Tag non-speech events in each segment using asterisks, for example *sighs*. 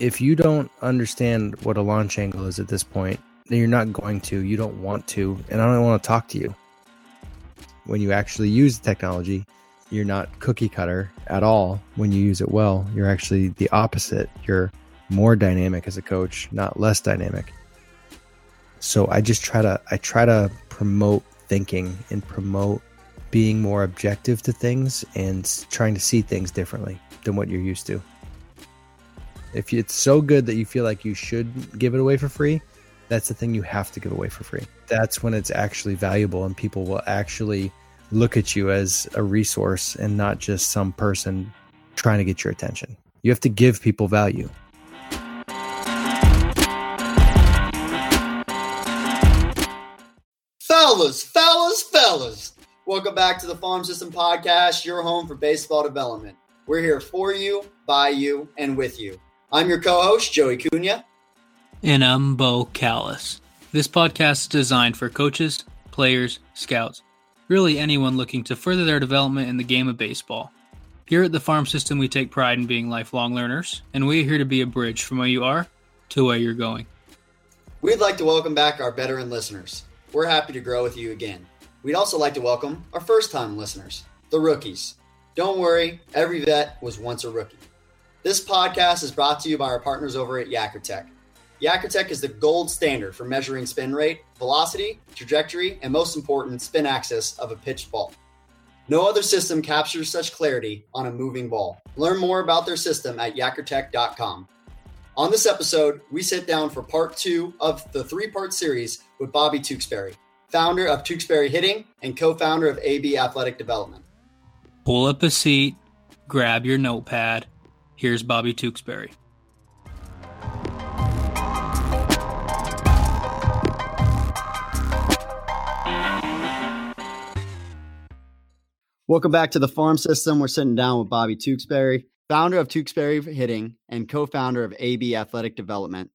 if you don't understand what a launch angle is at this point, then you're not going to, you don't want to, and I don't want to talk to you. When you actually use the technology, you're not cookie cutter at all when you use it well. You're actually the opposite. You're more dynamic as a coach, not less dynamic. So I just try to I try to promote thinking and promote being more objective to things and trying to see things differently than what you're used to. If it's so good that you feel like you should give it away for free, that's the thing you have to give away for free. That's when it's actually valuable and people will actually look at you as a resource and not just some person trying to get your attention. You have to give people value. Fellas, fellas, fellas. Welcome back to the Farm System Podcast, your home for baseball development. We're here for you, by you, and with you. I'm your co host, Joey Cunha. And I'm Bo Callis. This podcast is designed for coaches, players, scouts, really anyone looking to further their development in the game of baseball. Here at the Farm System, we take pride in being lifelong learners, and we're here to be a bridge from where you are to where you're going. We'd like to welcome back our veteran listeners. We're happy to grow with you again. We'd also like to welcome our first time listeners, the rookies. Don't worry, every vet was once a rookie. This podcast is brought to you by our partners over at YakkerTech. YakkerTech is the gold standard for measuring spin rate, velocity, trajectory, and most important, spin axis of a pitched ball. No other system captures such clarity on a moving ball. Learn more about their system at yakkertech.com. On this episode, we sit down for part two of the three part series with Bobby Tewksbary founder of Tewksbary Hitting and co founder of AB Athletic Development. Pull up a seat, grab your notepad. Here's Bobby Tewksbary. Welcome back to the farm system. We're sitting down with Bobby Tewksbary, founder of Tewksbary Hitting and co founder of AB Athletic Development.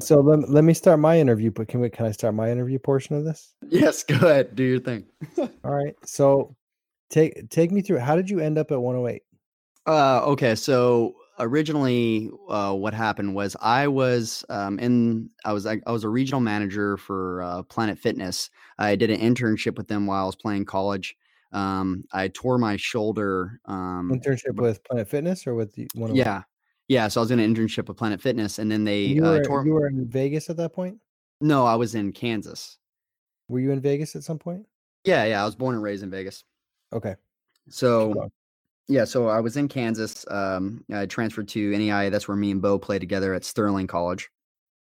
So let, let me start my interview, but can we can I start my interview portion of this? Yes, go ahead. Do your thing. *laughs* All right. So take take me through how did you end up at 108? Uh okay, so originally uh, what happened was I was um, in I was I, I, was a regional manager for uh, Planet Fitness. I did an internship with them while I was playing college. Um, I tore my shoulder. Um, internship with Planet Fitness or with the one? Of yeah, yeah, so I was in an internship with Planet Fitness, and then they you uh, were, uh, tore... you were in Vegas at that point. No, I was in Kansas. Were you in Vegas at some point? Yeah, yeah, I was born and raised in Vegas. Okay. So, yeah, so I was in Kansas. Um, I transferred to NEI. That's where me and Bo played together at Sterling College.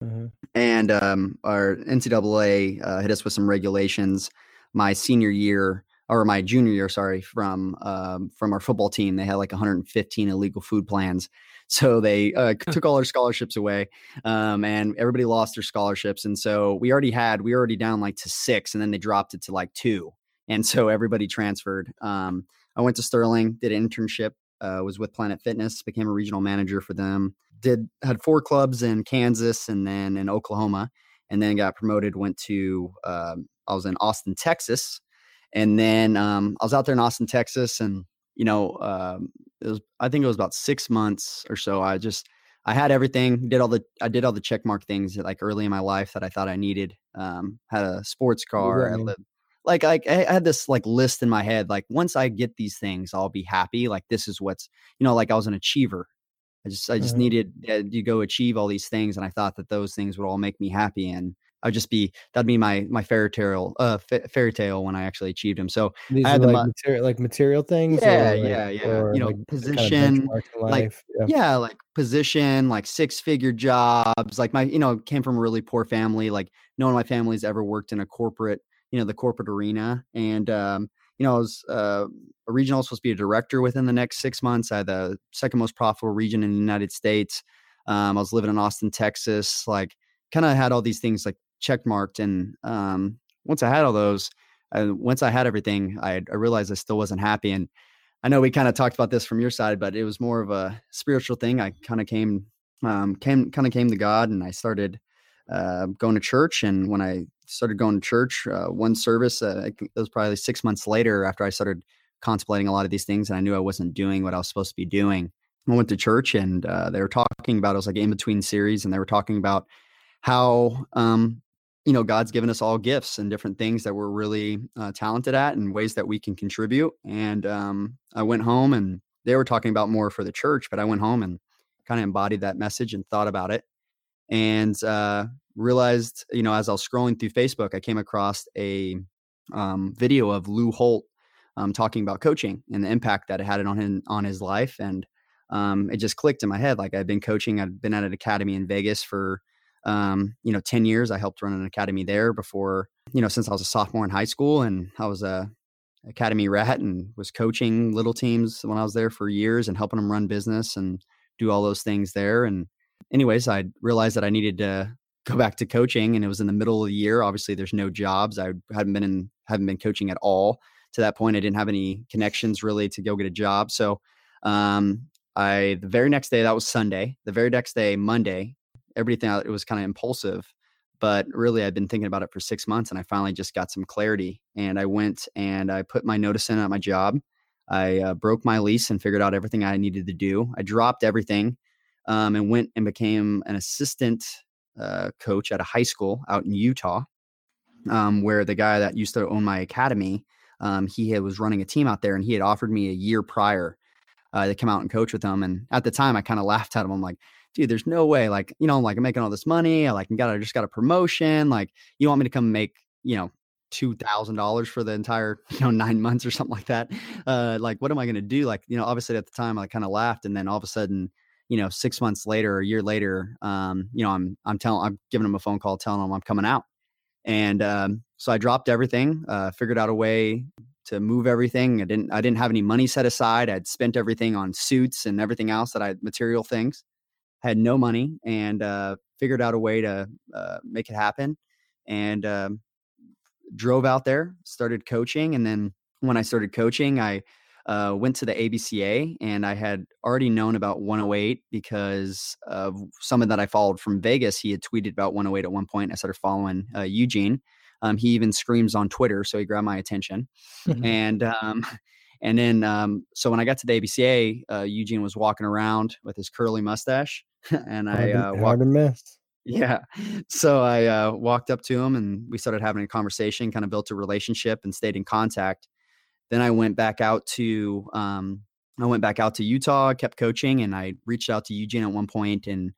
Mm-hmm. And um, our NCAA uh, hit us with some regulations my senior year or my junior year, sorry, from um, from our football team. They had like 115 illegal food plans, *laughs* so they uh, *laughs* took all our scholarships away, um, and everybody lost their scholarships. And so we already had we were already down like to six, and then they dropped it to like two, and so everybody transferred. Um, I went to Sterling, did an internship, uh, was with Planet Fitness, became a regional manager for them. Did had four clubs in Kansas and then in Oklahoma, and then got promoted. Went to um, I was in Austin, Texas, and then um, I was out there in Austin, Texas, and you know, um, it was I think it was about six months or so. I just I had everything, did all the I did all the checkmark things like early in my life that I thought I needed. Um, had a sports car. I lived, like I, I had this like list in my head. Like once I get these things, I'll be happy. Like this is what's you know like I was an achiever. I just I just mm-hmm. needed uh, to go achieve all these things, and I thought that those things would all make me happy. And I'd just be that'd be my my fairy tale uh fairy tale when I actually achieved them. So These I had the like, material, like material things. Yeah, like, yeah, yeah. You know, like position, kind of like yeah. yeah, like position, like six figure jobs. Like my, you know, came from a really poor family. Like no one in my family's ever worked in a corporate, you know, the corporate arena. And um, you know, I was uh, a regional supposed to be a director within the next six months. I had the second most profitable region in the United States. Um, I was living in Austin, Texas. Like kind of had all these things like check marked. And um, once I had all those, uh, once I had everything, I, I realized I still wasn't happy. And I know we kind of talked about this from your side, but it was more of a spiritual thing. I kind of came, um, came, kind of came to God, and I started uh, going to church. And when I started going to church, uh, one service, uh, it was probably six months later after I started contemplating a lot of these things, and I knew I wasn't doing what I was supposed to be doing. I went to church and uh, they were talking about it was like in between series, and they were talking about how um, you know God's given us all gifts and different things that we're really uh, talented at and ways that we can contribute. And um, I went home and they were talking about more for the church, but I went home and kind of embodied that message and thought about it and uh, realized, you know, as I was scrolling through Facebook, I came across a um, video of Lou Holtz um, talking about coaching and the impact that it had on him on his life, and um, it just clicked in my head. Like I've been coaching, I've been at an academy in Vegas for um, you know ten years. I helped run an academy there before, you know, since I was a sophomore in high school, and I was a academy rat and was coaching little teams when I was there for years and helping them run business and do all those things there. And anyways, I realized that I needed to go back to coaching and it was in the middle of the year. Obviously there's no jobs. I hadn't been in, hadn't been coaching at all to that point. I didn't have any connections really to go get a job. So, um, I, the very next day, that was Sunday, the very next day, Monday, everything, it was kind of impulsive, but really I'd been thinking about it for six months and I finally just got some clarity and I went and I put my notice in at my job. I uh, broke my lease and figured out everything I needed to do. I dropped everything um, and went and became an assistant uh, coach at a high school out in Utah, um, where the guy that used to own my academy, um, he had, was running a team out there, and he had offered me a year prior uh, to come out and coach with him. And at the time, I kind of laughed at him. I'm like, dude, there's no way. Like, you know, like I'm making all this money. I like got I just got a promotion. Like, you want me to come make you know two thousand dollars for the entire *laughs* you know nine months or something like that. Uh, like, what am I going to do? Like, you know, obviously at the time I kind of laughed, and then all of a sudden, you know, six months later, a year later, um, you know, I'm I'm telling I'm giving him a phone call, telling him I'm coming out, and um, so I dropped everything, uh, figured out a way to move everything. I didn't I didn't have any money set aside. I'd spent everything on suits and everything else that I material things. Had no money and uh, figured out a way to uh, make it happen. And um, drove out there, started coaching, and then when I started coaching, I uh, went to the ABCA, and I had already known about 108 because of someone that I followed from Vegas. He had tweeted about 108 at one point. I started following uh, Eugene. Um, he even screams on Twitter, so he grabbed my attention. Mm-hmm. And um, *laughs* and then um, so when I got to the ABCA, uh, Eugene was walking around with his curly mustache, *laughs* and I uh, walked. Hard miss. Yeah. So I uh, walked up to him and we started having a conversation, kind of built a relationship and stayed in contact. Then I went back out to um, I went back out to Utah, kept coaching, and I reached out to Eugene at one point, and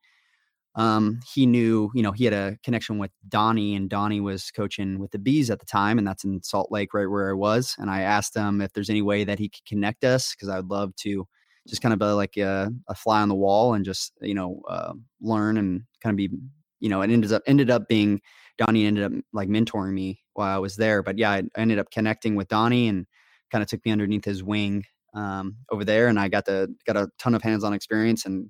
um, he knew, you know, he had a connection with Donnie, and Donnie was coaching with the Bees at the time, and that's in Salt Lake, right where I was. And I asked him if there's any way that he could connect us because I would love to just kind of be like a, a, fly on the wall and just you know uh, learn and kind of be you know, it ended up ended up being Donnie ended up like mentoring me while I was there. But yeah, I, ended up connecting with Donnie and kind of took me underneath his wing um, over there, and I got the got a ton of hands-on experience and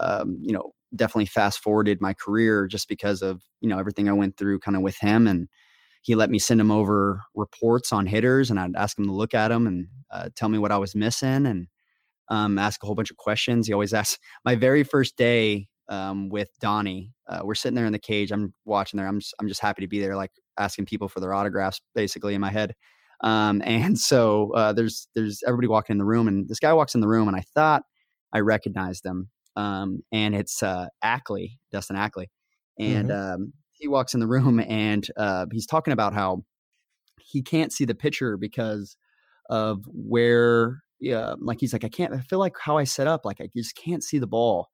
um, you know definitely fast forwarded my career just because of you know everything I went through kind of with him and he let me send him over reports on hitters and I'd ask him to look at them and uh, tell me what I was missing and um, ask a whole bunch of questions. He always *laughs* asks my very first day um, with Donnie. Uh, we're sitting there in the cage. I'm watching there. I'm just, I'm just happy to be there, like asking people for their autographs, basically in my head. Um, and so uh, there's there's everybody walking in the room, and this guy walks in the room, and I thought I recognized him. Um, and it's uh, Ackley, Dustin Ackley, and mm-hmm. um, he walks in the room, and uh, he's talking about how he can't see the pitcher because of where yeah like he's like i can't i feel like how i set up like i just can't see the ball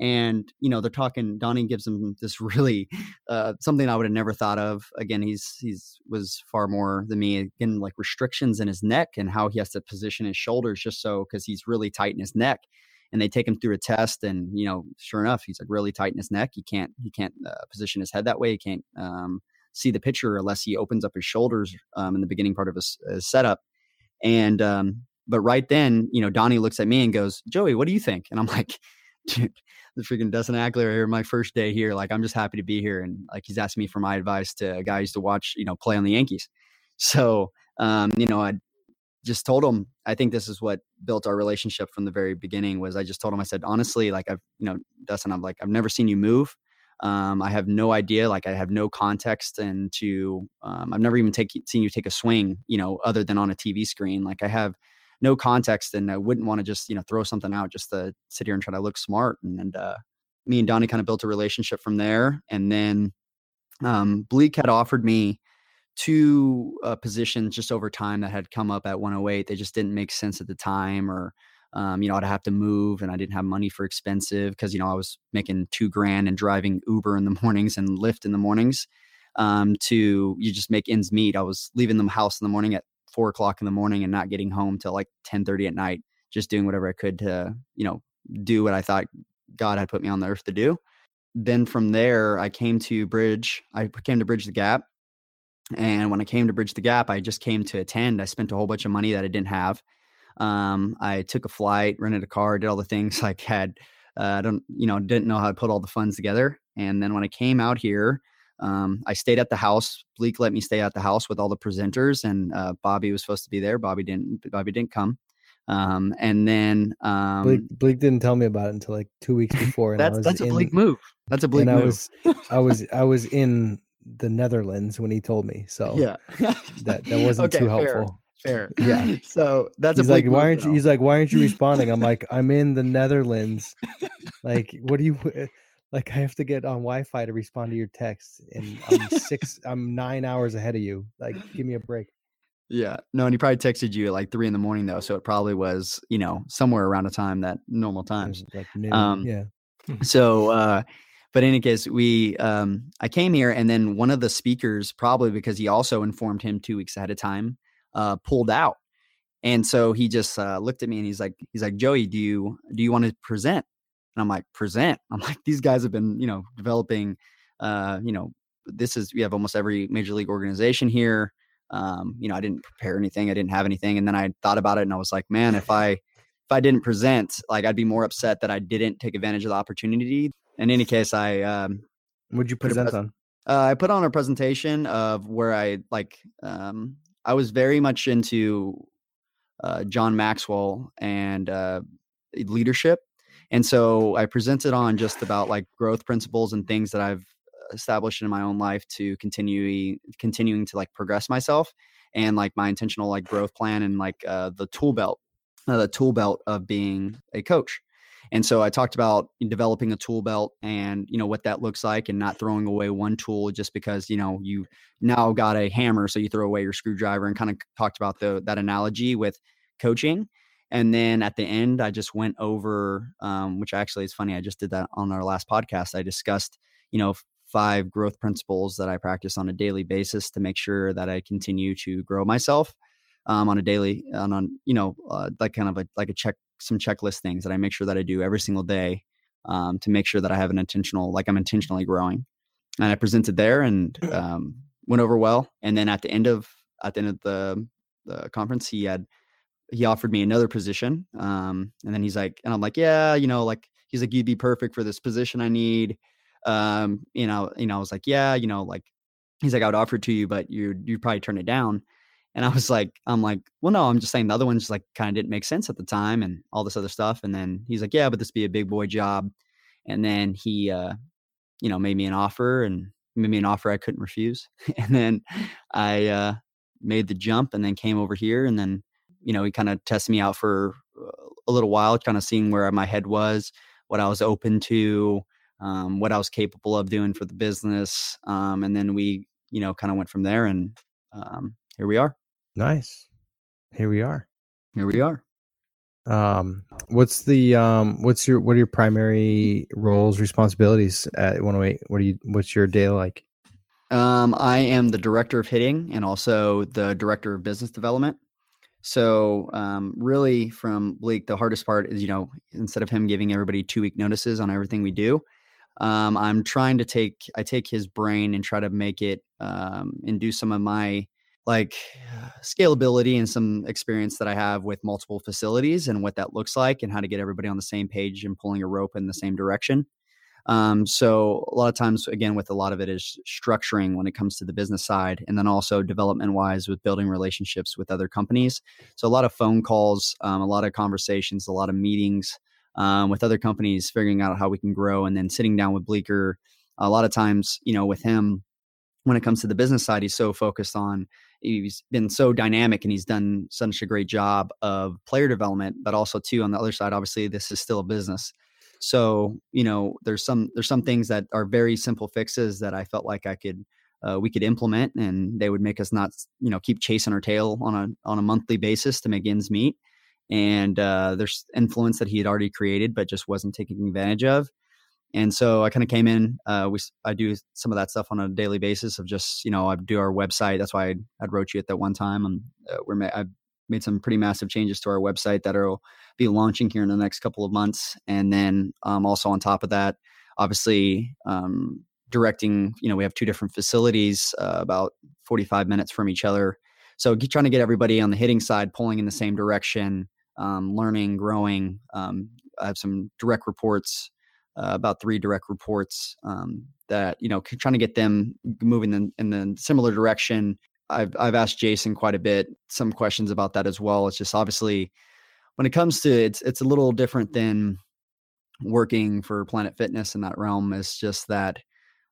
and you know they're talking donnie gives him this *laughs* really uh, something i would have never thought of. Again he's he's was far more than me. Again like restrictions in his neck and how he has to position his shoulders just so because he's really tight in his neck and they take him through a test and you know sure enough he's like really tight in his neck. He can't he can't uh, position his head that way. He can't um, see the pitcher unless he opens up his shoulders um, in the beginning part of his, his setup. And um, but right then you know donnie looks at me and goes joey what do you think? And i'm like *laughs* dude the freaking Dustin Ackley here, my first day here. Like, I'm just happy to be here. And like, he's asking me for my advice to a guy used to watch, you know, play on the Yankees. So, um, you know, I just told him, I think this is what built our relationship from the very beginning was I just told him, I said, honestly, like I've, you know, Dustin, I'm like, I've never seen you move. Um, I have no idea, like I have no context into, um, I've never even take, seen you take a swing, you know, other than on a TV screen. Like I have no context, and I wouldn't want to just you know throw something out just to sit here and try to look smart. And, and uh, me and Donnie kind of built a relationship from there, and then um, Bleak had offered me two uh, positions just over time that had come up at 108. They just didn't make sense at the time, or um, you know, I'd have to move, and I didn't have money for expensive because you know I was making two grand and driving Uber in the *laughs* mornings and Lyft in the mornings. Um, to you just make ends meet. I was leaving the house in the morning at four o'clock in the morning and not getting home till like ten thirty at night, just doing whatever I could to you know do what I thought God had put me on the earth to do. Then from there, I came to Bridge. I came to Bridge the Gap. And when I came to Bridge the Gap, I just came to attend. I spent a whole bunch of money that I didn't have. Um, I took a flight, rented a car, did all the things *laughs* like had, uh, I don't, you know, didn't know how to put all the funds together. And then when I came out here, um, I stayed at the house. Bleak let me stay at the house with all the presenters, and uh, Bobby was supposed to be there. Bobby didn't. Bobby didn't come. Um, and then um, Bleak, Bleak didn't tell me about it until like two weeks *laughs* before. And that's that's in, a Bleak move. That's a Bleak move. I was I was I was in the Netherlands when he told me. So yeah, that that wasn't okay, too helpful. Fair, fair. *laughs* Yeah. *laughs* So that's he's like, why aren't you? He's like, why aren't you responding? I'm like, I'm in the Netherlands. like, what do you? Like, I have to get on Wi-Fi to respond to your texts, and I'm six, I'm nine hours ahead of you. Like, *laughs* give me a break. Yeah. No, and he probably texted you at like three in the morning though. So it probably was, you know, somewhere around a time that normal times. Like noon. Um, yeah. *laughs* so uh but in any case, we um, I came here, and then one of the speakers, probably because he also informed him two weeks ahead of time, uh, pulled out, and so he just uh, looked at me and he's like, he's like, Joey, do you do you want to present? And I'm like, present. I'm like, these guys have been, you know, developing, uh, you know, this is we have almost every major league organization here. Um, you know, I didn't prepare anything, I didn't have anything, and then I thought about it, and I was like, man, if I if I didn't present, like I'd be more upset that I didn't take advantage of the opportunity in any case, I um, would you present pres- on? Uh, I put on a presentation of where I like um, I was very much into uh, John Maxwell and uh, leadership, and so I presented on just about like growth principles and things that I've established in my own life to continue continuing to like progress myself and like my intentional like growth plan and like uh, the tool belt, uh, the tool belt of being a coach. And so I talked about developing a tool belt and you know what that looks like and not throwing away one tool just because you know you now got a hammer so you throw away your screwdriver and kind of talked about the that analogy with coaching. And then at the end, I just went over, um, which actually is funny. I just did that on our last podcast. I discussed, you know, five growth principles that I practice on a daily basis to make sure that I continue to grow myself um, on a daily, on, on you know, uh, like kind of a, like a check some checklist things that I make sure that I do every single day um, to make sure that I have an intentional, like I'm intentionally growing. And I presented there and um, went over well. And then at the end of at the end of the, the conference, he had he offered me another position. Um, and then he's like, and I'm like, yeah, you know, like he's like, you'd be perfect for this position I need. Um, you know, you know, I was like, yeah, you know, like he's like, I would offer it to you, but you you probably turn it down. And I was like, I'm like, well, no, I'm just saying the other ones like kind of didn't make sense at the time and all this other stuff. And then he's like, yeah, but this be a big boy job. And then he, uh, you know, made me an offer and made me an offer I couldn't refuse. *laughs* and then I uh, made the jump and then came over here. And then, you know, he kind of tested me out for a little while, kind of seeing where my head was, what I was open to, um, what I was capable of doing for the business. Um, and then we, you know, kind of went from there and um, here we are. Nice. Here we are. Here we are. Um, what's the um, what's your what are your primary roles, responsibilities at 108? What do you what's your day like? Um, I am the director of hitting and also the director of business development. So, um, really, from Blake, the hardest part is, you know, instead of him giving everybody two week notices on everything we do, um, I'm trying to take I take his brain and try to make it um, and do some of my like scalability and some experience that I have with multiple facilities and what that looks like and how to get everybody on the same page and pulling a rope in the same direction. Um, so a lot of times, again, with a lot of it is structuring when it comes to the business side, and then also development wise with building relationships with other companies. So a lot of phone calls, um, a lot of conversations, a lot of meetings um, with other companies, figuring out how we can grow, and then sitting down with Bleecker. A lot of times, you know, with him, when it comes to the business side, he's so focused on he's been so dynamic and he's done such a great job of player development, but also too on the other side, obviously this is still a business. So, you know, there's some there's some things that are very simple fixes that I felt like I could uh, we could implement and they would make us not, you know, keep chasing our tail on a on a monthly basis to make ends meet. And uh, there's influence that he had already created, but just wasn't taking advantage of. And so I kind of came in. Uh, we I do some of that stuff on a daily basis of just you know I do our website. That's why I I wrote you at that one time, and uh, we're I made some pretty massive changes to our website that will be launching here in the next couple of months. And then um, also on top of that, obviously um, directing. You know we have two different facilities, uh, about 45 minutes from each other. So trying to get everybody on the hitting side pulling in the same direction, um, learning, growing. Um, I have some direct reports uh, about three direct reports um, that you know trying to get them moving in, in the similar direction. I've I've asked Jason quite a bit some questions about that as well. It's just obviously when it comes to it's it's a little different than working for Planet Fitness in that realm. It's just that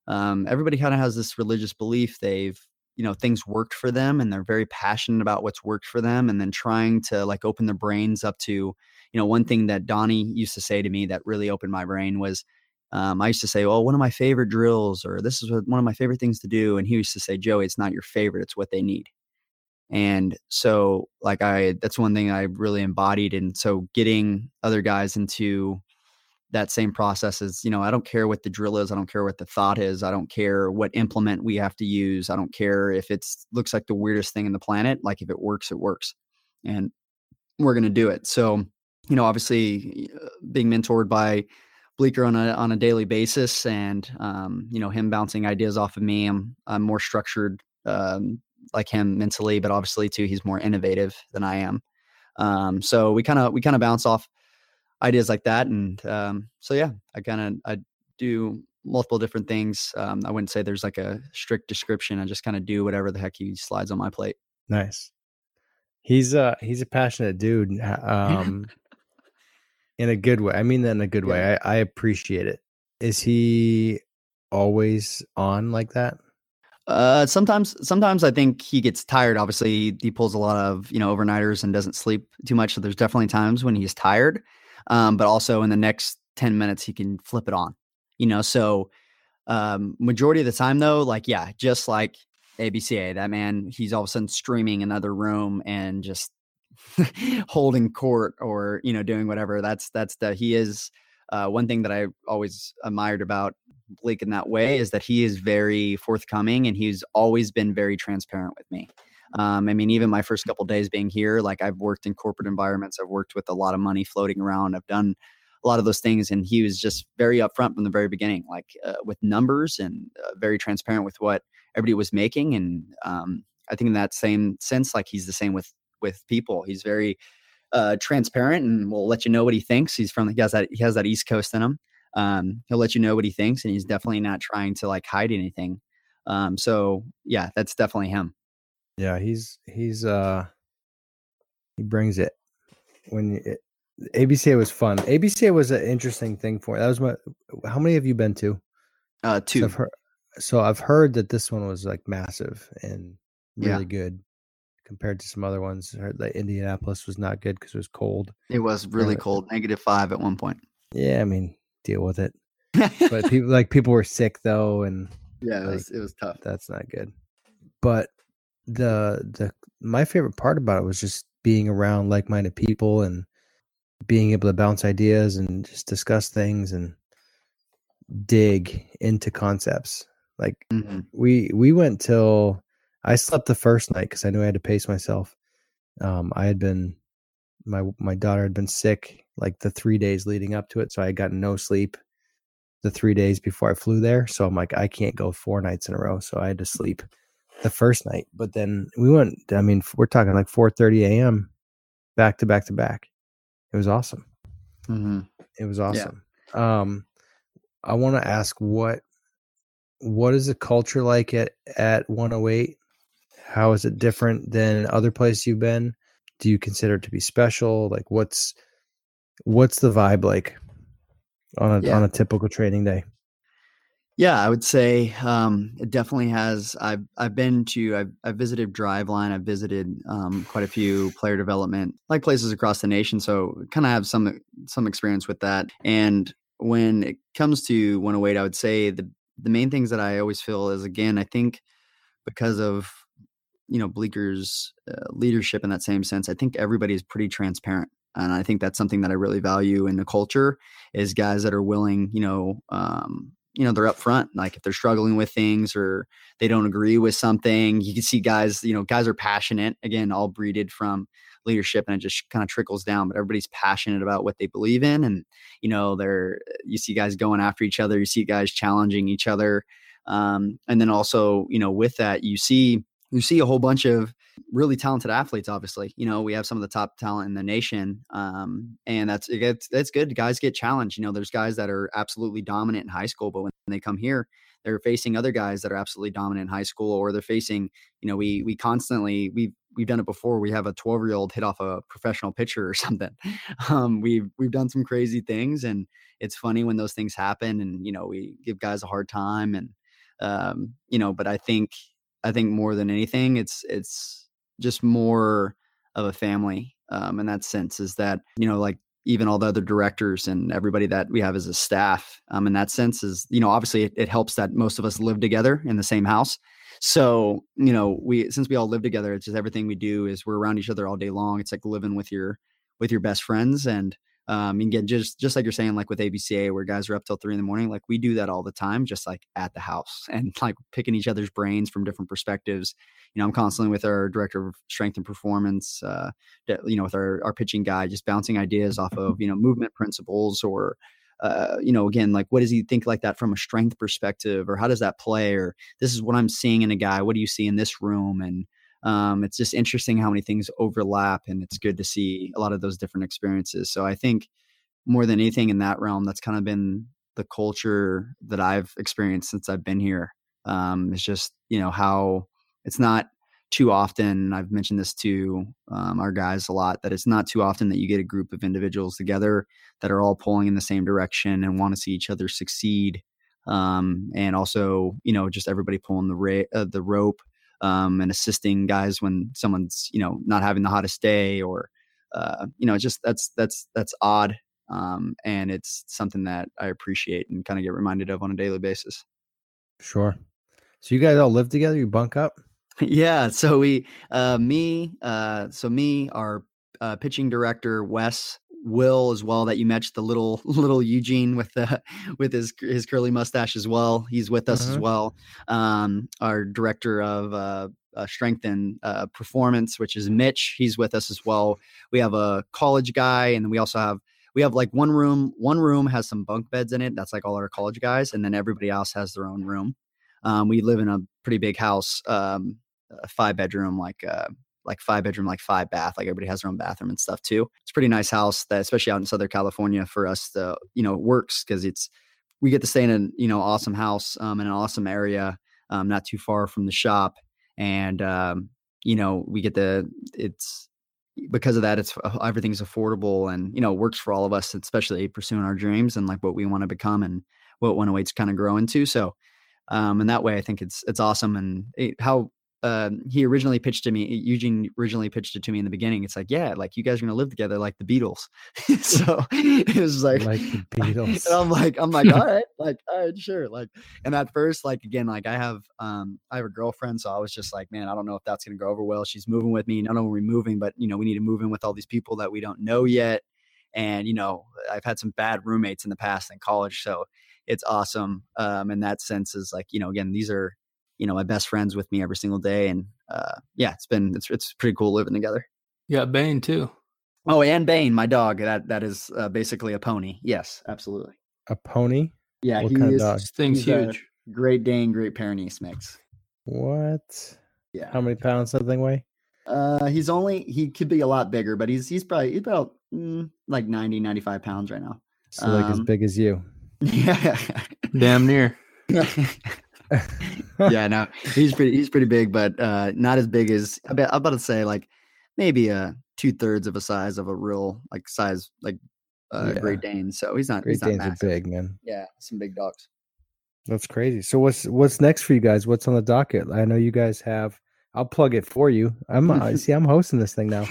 um, everybody kind of has this religious belief they've you know things worked for them and they're very passionate about what's worked for them and then trying to like open their brains up to you know, one thing that Donnie used to say to me that really opened my brain was, um, I used to say, "Oh, one of my favorite drills," or "This is one of my favorite things to do," and he used to say, "Joey, it's not your favorite; it's what they need." And so, like, I that's one thing I really embodied, and so getting other guys into that same process is, you know, I don't care what the drill is, I don't care what the thought is, I don't care what implement we have to use, I don't care if it looks like the weirdest thing in the planet. Like, if it works, it works, and we're gonna do it. So you know, obviously uh, being mentored by Bleecker on a on a daily basis, and um, you know him bouncing ideas off of me. I'm I'm more structured um, like him mentally, but obviously too he's more innovative than I am. Um, so we kind of we kind of bounce off ideas like that, and um, so yeah, I kind of I do multiple different things. Um, I wouldn't say there's like a strict description. I just kind of do whatever the heck he slides on my plate. Nice. He's uh he's a passionate dude. *laughs* Um in a good way. I mean that in a good yeah. way. I, I appreciate it. Is he always on like that? Uh, sometimes, sometimes I think he gets tired. Obviously, he, he pulls a lot of you know overnighters and doesn't sleep too much. So there's definitely times when he's tired. Um, but also in the next ten minutes, he can flip it on. You know, so um, majority of the time though, like yeah, just like ABCA, that man, he's all of a sudden streaming another room and just *laughs* holding court or you know doing whatever. That's that's the he is. Uh, one thing that I always admired about Blake in that way is that he is very forthcoming and he's always been very transparent with me. Um, I mean, even my first couple days being here, like I've worked in corporate environments, I've worked with a lot of money floating around, I've done a lot of those things, and he was just very upfront from the very beginning, like uh, with numbers and uh, very transparent with what everybody was making. And um, I think in that same sense, like he's the same with with people. He's very uh, transparent and will let you know what he thinks. He's from he has that he has that East Coast in him. Um, he'll let you know what he thinks, and he's definitely not trying to like hide anything. Um, so yeah, that's definitely him. Yeah, he's he's uh he brings it when it, ABCA was fun. ABCA was an interesting thing for that was my. How many have you been to? Uh, two. So I've heard, so I've heard that this one was like massive and really yeah. good compared to some other ones. I heard that Indianapolis was not good because it was cold. It was really cold, negative five at one point. Yeah, I mean, deal with it. *laughs* but people like people were sick though, and yeah, it like, was it was tough. That's not good. But the the my favorite part about it was just being around like minded people and being able to bounce ideas and just discuss things and dig into concepts. Like mm-hmm. we we went till I slept the first night because I knew I had to pace myself. Um, I had been my my daughter had been sick like the three days leading up to it, so I had gotten no sleep the three days before I flew there. So I'm like, I can't go four nights in a row, so I had to sleep the first night. But then we went. I mean, we're talking like 4:30 a.m. back to back to back. It was awesome. Mm-hmm. It was awesome. Yeah. Um, I want to ask what what is the culture like at at 108 how is it different than other places you've been? Do you consider it to be special? Like what's what's the vibe like on a yeah. on a typical training day? Yeah, I would say um, it definitely has. I've I've been to I've, I've visited Driveline. I've visited um, quite a few player development like places across the nation. So kind of have some some experience with that. And when it comes to 108, I would say the the main things that I always feel is again I think because of you know Bleecker's uh, leadership in that same sense. I think everybody is pretty transparent and I think that's something that I really value in the culture is guys that are willing, you know, um, you know they're upfront. like if they're struggling with things or they don't agree with something you can see guys you know guys are passionate again all breeded from leadership and it just kind of trickles down but everybody's passionate about what they believe in and you know they're you see guys going after each other you see guys challenging each other um, and then also you know with that you see you see a whole bunch of really talented athletes. Obviously, you know we have some of the top talent in the nation, um, and that's it's, that's good. Guys get challenged. You know, there's guys that are absolutely dominant in high school, but when they come here, they're facing other guys that are absolutely dominant in high school, or they're facing. You know, we we constantly we we've done it before. We have a 12 year old hit off a professional pitcher or *laughs* something. Um, we've we've done some crazy things, and it's funny when those things happen. And you know, we give guys a hard time, and um, you know, but I think I think more than anything, it's it's just more of a family um, in that sense. Is that you know like even all the other directors and everybody that we have as a staff um, in that sense is you know obviously it, it, helps that most of us live together in the same house so you know we since we all live together it's just everything we do is we're around each other all day long it's like living with your with your best friends and um, and again, just just like you're saying, like with ABCA, where guys are up till three in the morning, like we do that all the time, just like at the house *laughs* and like picking each other's brains from different perspectives. You know, I'm constantly with our director of strength and performance, uh, you know, with our our pitching guy, just bouncing ideas off of you know movement principles or. Uh, you know, again, like what does he think like that from a strength perspective, or how does that play, or this is what I'm seeing in a guy. What do you see in this room, and um, it's just interesting how many things overlap and it's good to see a lot of those different experiences. So i think more than anything in that realm that's kind of been the culture that i've experienced since i've been here. Um, it's just you know how it's not too often i've mentioned this to um, our guys a lot that it's not too often that you get a group of individuals together that are all pulling in the same direction and want to see each other succeed. Um, and also you know just everybody pulling the ra- uh, the rope um, and assisting guys when someone's you know not having the hottest day or uh, you know just that's that's that's odd um, and it's something that I appreciate and kind of get reminded of on a daily basis. Sure. So you guys all live together? You bunk up? *laughs* yeah. So we, uh, me, uh, so me, our uh, pitching director Wes, Will as well that you matched the little *laughs* little Eugene with the with his his curly mustache as well. He's with us uh-huh. as well. Um, our director of uh, uh, strength and uh, performance, which is Mitch. He's with us as well. We have a college guy, and then we also have we have like one room. One room has some bunk beds in it. That's like all our college guys, and then everybody else has their own room. Um, we live in a pretty big house, um, a five bedroom, like uh, like five bedroom, like five bath. Like everybody has their own bathroom and stuff too. It's a pretty nice house that, especially out in Southern California, for us to you know works because it's we get to stay in a you know awesome house um, in an awesome area, um, not too far from the shop, and um, you know we get the it's because of that it's uh, everything's affordable and you know works for all of us especially pursuing our dreams and like what we want to become and what 108's kind of grow into so um and that way i think it's it's awesome and it, how uh, he originally pitched to me. Eugene originally pitched it to me in the beginning. It's like, yeah, like you guys are gonna live together like the Beatles. *laughs* *laughs* so it was like, like the *laughs* Beatles. I'm like, I'm like, all right, like, all right, sure. Like, and at first, like again, like I have, um, I have a girlfriend, so I was just like, man, I don't know if that's gonna go over well. She's moving with me. Not only are we moving, but you know, we need to move in with all these people that we don't know yet. And you know, I've had some bad roommates in the past in college, so it's awesome. Um, in that sense, is like, you know, again, these are you know my best friends with me every single day, and uh, yeah, it's been it's it's pretty cool living together. Yeah, Bane too. Oh, and Bane, my dog. That that is uh, basically a pony. Yes, absolutely. A pony? Yeah, what he kind is. Of dog? This thing's huge. Great Dane, Great Pyrenees mix. What? Yeah. How many pounds does that thing weigh? Uh, he's only he could be a lot bigger, but he's he's probably he's about mm, like 90, 95 pounds right now. So um, like as um, big as you. *laughs* Yeah. Damn near. *laughs* *laughs* yeah, no, he's pretty he's pretty big, but uh, not as big as I bet, I'm about to say like maybe uh two thirds of a size of a real like size like uh, yeah. Great Dane. So he's not. Great he's not Danes massive. are big, man. Yeah, some big dogs. That's crazy. So what's what's next for you guys? What's on the docket? I know you guys have. I'll plug it for you. I'm uh, *laughs* see. I'm hosting this thing now.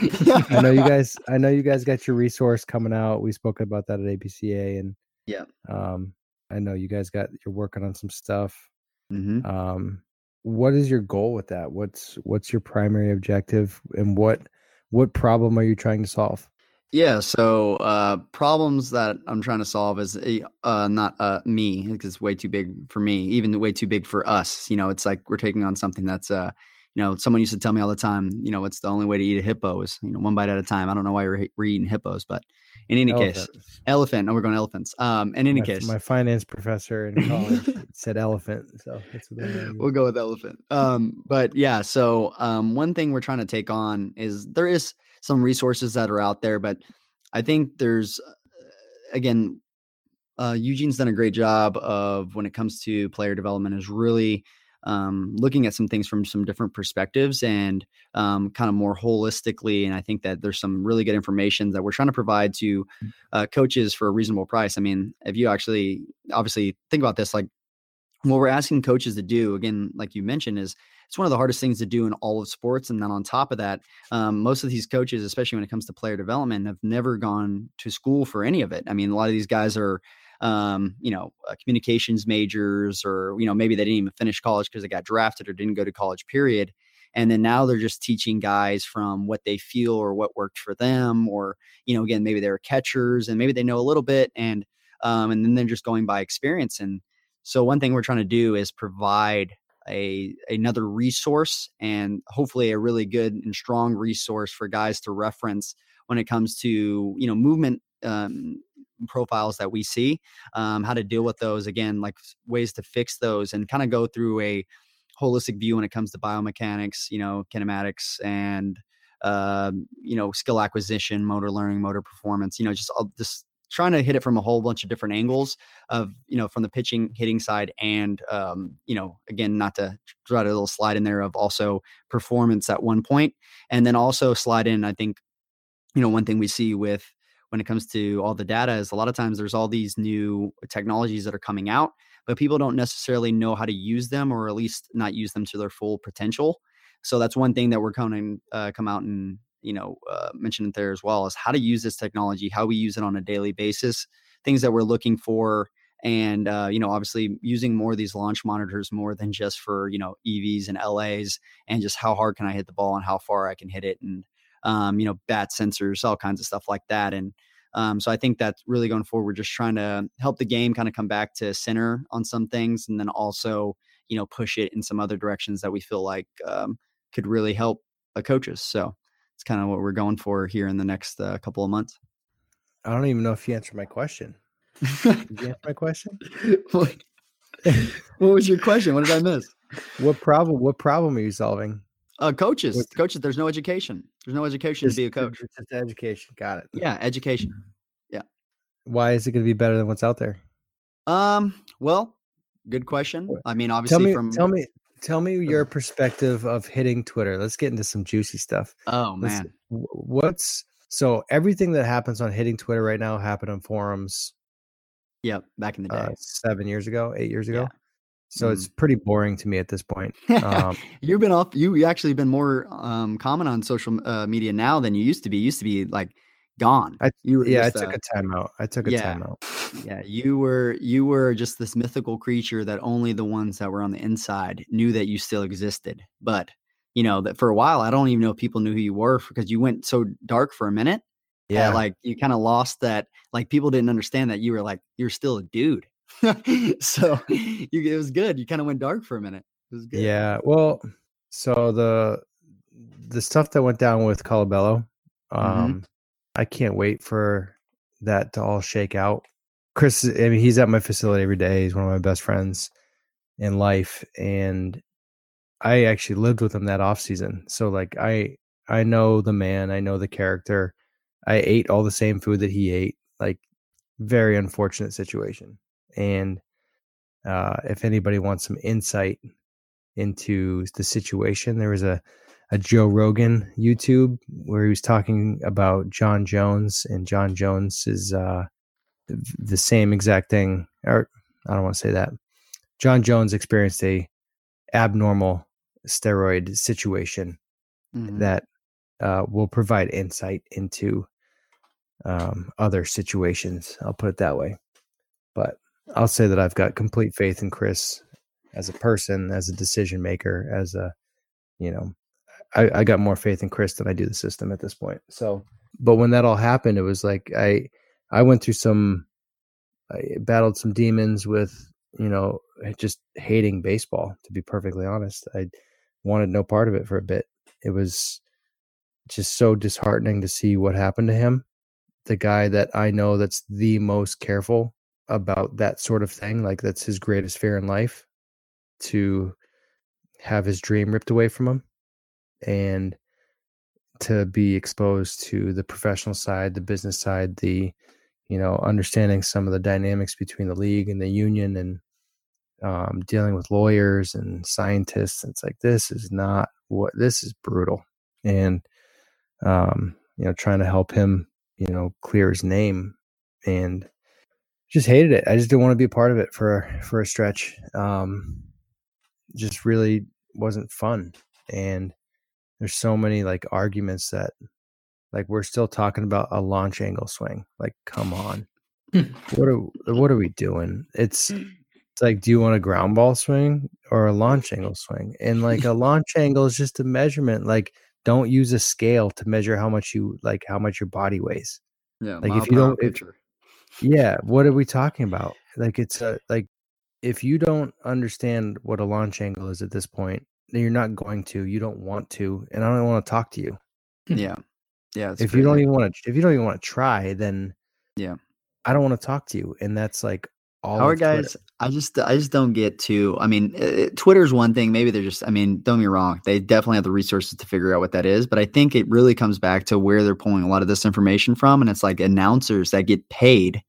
I know you guys. I know you guys got your resource coming out. We spoke about that at ABCA, and yeah. Um, I know you guys got. You're working on some stuff. Mm-hmm. Um, what is your goal with that? What's what's your primary objective, and what what problem are you trying to solve? Yeah, so uh, problems that I'm trying to solve is a, uh, not uh, me because it's way too big for me, even way too big for us. You know, it's like we're taking on something that's, uh, you know, someone used to tell me all the time, you know, it's the only way to eat a hippo is, you know, one bite at a time. I don't know why we're, we're eating hippos, but in any elephant. case, elephant. No, we're going elephants. Um, in any my, case, my finance professor in *laughs* college said elephant, so we'll go with elephant. Um, but yeah, so um, one thing we're trying to take on is there is some resources that are out there, but I think there's uh, again, uh, Eugene's done a great job of when it comes to player development is really um, looking at some things from some different perspectives and um, kind of more holistically. And I think that there's some really good information that we're trying to provide to mm. uh, coaches for a reasonable price. I mean, if you actually obviously think about this, like what we're asking coaches to do, again, like you mentioned, is it's one of the hardest things to do in all of sports. And then on top of that, um, most of these coaches, especially when it comes to player development, have never gone to school for any of it. I mean, a lot of these guys are, um, you know, uh, communications majors, or you know, maybe they didn't even finish college because they got drafted or didn't go to college. Period. And then now they're just teaching guys from what they feel or what worked for them, or you know, again, maybe they're catchers and maybe they know a little bit, and um, and then they're just going by experience. And so one thing we're trying to do is provide a another resource and hopefully a really good and strong resource for guys to reference when it comes to you know movement um, profiles that we see um, how to deal with those again like ways to fix those and kind of go through a holistic view when it comes to biomechanics you know kinematics and uh, you know skill acquisition motor learning motor performance you know just all this trying to hit it from a whole bunch of different angles of you know from the pitching hitting side and um, you know again not to try a little slide in there of also performance at one point and then also slide in i think you know one thing we see with when it comes to all the data is a lot of times there's all these new technologies that are coming out but people don't necessarily know how to use them or at least not use them to their full potential. So that's one thing that we're coming uh, come out and you know uh, mentioned there as well is how to use this technology how we use it on a daily basis things that we're looking for and uh, you know obviously using more of these launch monitors more than just for you know evs and las and just how hard can i hit the ball and how far i can hit it and um, you know bat sensors all kinds of stuff like that and um, so I think that's really going forward. We're just trying to help the game kind of come back to center on some things, and then also you know push it in some other directions that we feel like um, could really help uh, coaches. So it's kind of what we're going for here in the next uh, couple of months. I don't even know if you answered my question. Did you answer my question? *laughs* *laughs* what was your question? What did I miss? What problem? What problem are you solving? Uh, coaches, what? coaches. There's no education. There's no education just, to be a coach. Just education. Got it. Yeah, education. Yeah. Why is it going to be better than what's out there? Um. Well, good question. I mean, obviously, tell me, from tell me, tell me your perspective of hitting Twitter. Let's get into some juicy stuff. Oh man, Let's, what's so everything that happens on hitting Twitter right now happened on forums. Yep, back in the uh, day, uh, seven years ago, eight years ago. Yeah. So mm. it's pretty boring to me at this point. Um, *laughs* You've been off. You actually been more um, common on social uh, media now than you used to be. You used to be like gone. I, you yeah, just, I took uh, a timeout. I took a yeah, timeout. Yeah, you were you were just this mythical creature that only the ones that were on the inside knew that you still existed. But you know that for a while, I don't even know if people knew who you were because you went so dark for a minute. Yeah, like you kind of lost that. Like people didn't understand that you were like you're still a dude. *laughs* so *laughs* you, it was good. You kind of went dark for a minute. It was good. Yeah. Well, so the the stuff that went down with Colabello, mm-hmm. um, mm-hmm. I can't wait for that to all shake out. Chris, I mean, he's at my facility every day. He's one of my best friends in life, and I actually lived with him that off season. So like, I I know the man. I know the character. I ate all the same food that he ate. Like, very unfortunate situation. And uh, if anybody wants some insight into the situation, there was a a Joe Rogan YouTube where he was talking about Jon Jones, and Jon Jones is uh, the same exact thing. Or I don't want to say that. Jon Jones experienced a abnormal steroid situation mm-hmm. that uh, will provide insight into um, other situations. I'll put it that way. But I'll say that I've got complete faith in Chris as a person, as a decision maker, as a, you know, I, I got more faith in Chris than I do the system at this point. So, but when that all happened, it was like I, I went through some, I battled some demons with, you know, just hating baseball. To be perfectly honest, I wanted no part of it for a bit. It was just so disheartening to see what happened to him. The guy that I know that's the most careful about that sort of thing, like that's his greatest fear in life, to have his dream ripped away from him and to be exposed to the professional side, the business side, the you know, understanding some of the dynamics between the league and the union and um, dealing with lawyers and scientists. It's like this is not what this is brutal, and um, you know, trying to help him, you know, clear his name, and just hated it. I just didn't want to be a part of it for for a stretch. Um, just really wasn't fun, and there's so many like arguments that like we're still talking about a launch angle swing. Like, come on. Hmm. what are what are we doing? It's it's like, do you want a ground ball swing or a launch angle swing? And like a *laughs* launch angle is just a measurement. Like, don't use a scale to measure how much you like how much your body weighs. Yeah. Like if you don't if, Yeah, what are we talking about? Like it's a like if you don't understand what a launch angle is at this point, then you're not going to, you don't want to, and I don't want to talk to you. Hmm. Yeah. Yeah. If you don't even want to if you don't even want to try, then yeah. I don't want to talk to you. And that's like all Howard guys, I just I just don't get to. I mean, uh, Twitter's one thing. Maybe they're just. I mean, don't get me wrong. They definitely have the resources to figure out what that is. But I think it really comes back to where they're pulling a lot of this information from, and it's like announcers that get paid